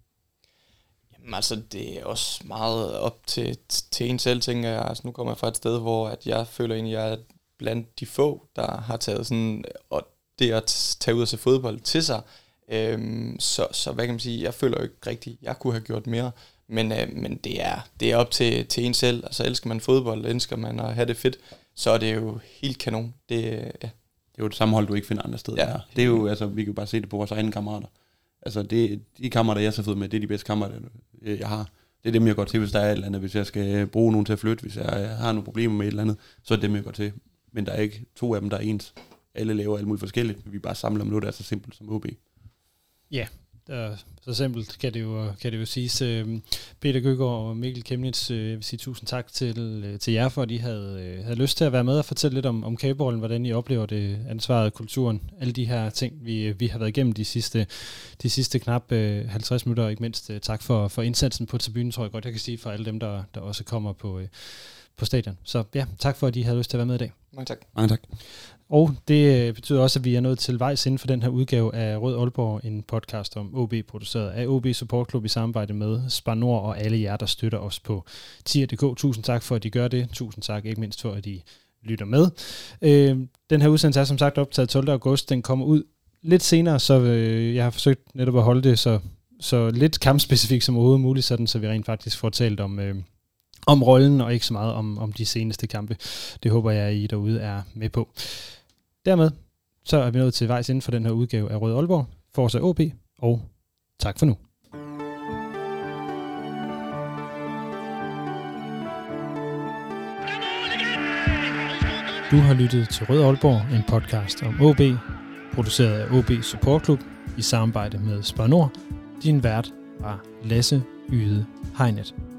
[SPEAKER 3] Jamen altså, det er også meget op til, til en selv, tænker jeg. Altså, nu kommer jeg fra et sted, hvor at jeg føler egentlig, at jeg er blandt de få, der har taget sådan, og det at tage ud og se fodbold til sig. Øhm, så, så hvad kan man sige, jeg føler jo ikke rigtigt, jeg kunne have gjort mere. Men, øh, men det, er, det er op til, til en selv. Altså elsker man fodbold, elsker man at have det fedt, så er det jo helt kanon. Det, øh, ja.
[SPEAKER 2] Det er jo et sammenhold, du ikke finder andre steder.
[SPEAKER 3] Ja.
[SPEAKER 2] Ja. Det er jo, altså, vi kan jo bare se det på vores egne kammerater. Altså, det, de kammerater, jeg så fået med, det er de bedste kammerater, øh, jeg har. Det er dem, jeg går til, hvis der er et eller andet. Hvis jeg skal bruge nogen til at flytte, hvis jeg har nogle problemer med et eller andet, så er det dem, jeg går til. Men der er ikke to af dem, der er ens. Alle laver alt muligt forskelligt. Vi bare samler om noget, der er så simpelt som OB.
[SPEAKER 1] Der, så simpelt kan det jo, kan det jo siges. Øhm, Peter Gøgaard og Mikkel Kemnitz, øh, jeg vil sige tusind tak til, øh, til jer, for at I havde, øh, havde lyst til at være med og fortælle lidt om, om kaberollen, hvordan I oplever det, ansvaret, kulturen, alle de her ting, vi, vi har været igennem de sidste, de sidste knap øh, 50 minutter, og ikke mindst øh, tak for, for indsatsen på tribunen, tror jeg godt, jeg kan sige, for alle dem, der, der også kommer på, øh, på stadion. Så ja, tak for, at I havde lyst til at være med i dag.
[SPEAKER 3] Mange tak.
[SPEAKER 2] Mange tak.
[SPEAKER 1] Og det øh, betyder også, at vi er nået til vejs inden for den her udgave af Rød Aalborg, en podcast om OB, produceret af OB Support Club i samarbejde med Spar Nord og alle jer, der støtter os på tier.dk. Tusind tak for, at I gør det. Tusind tak ikke mindst for, at I lytter med. Øh, den her udsendelse er som sagt optaget 12. august. Den kommer ud lidt senere, så øh, jeg har forsøgt netop at holde det så, så lidt kampspecifikt som overhovedet muligt, sådan, så vi rent faktisk får talt om... Øh, om rollen, og ikke så meget om, om de seneste kampe. Det håber jeg, at I derude er med på. Dermed så er vi nået til vejs inden for den her udgave af Rød Aalborg, Forza OB, og tak for nu. Du har lyttet til Rød Aalborg, en podcast om OB, produceret af OB Support Club i samarbejde med Spar Nord. Din vært var Lasse Yde Hegnet.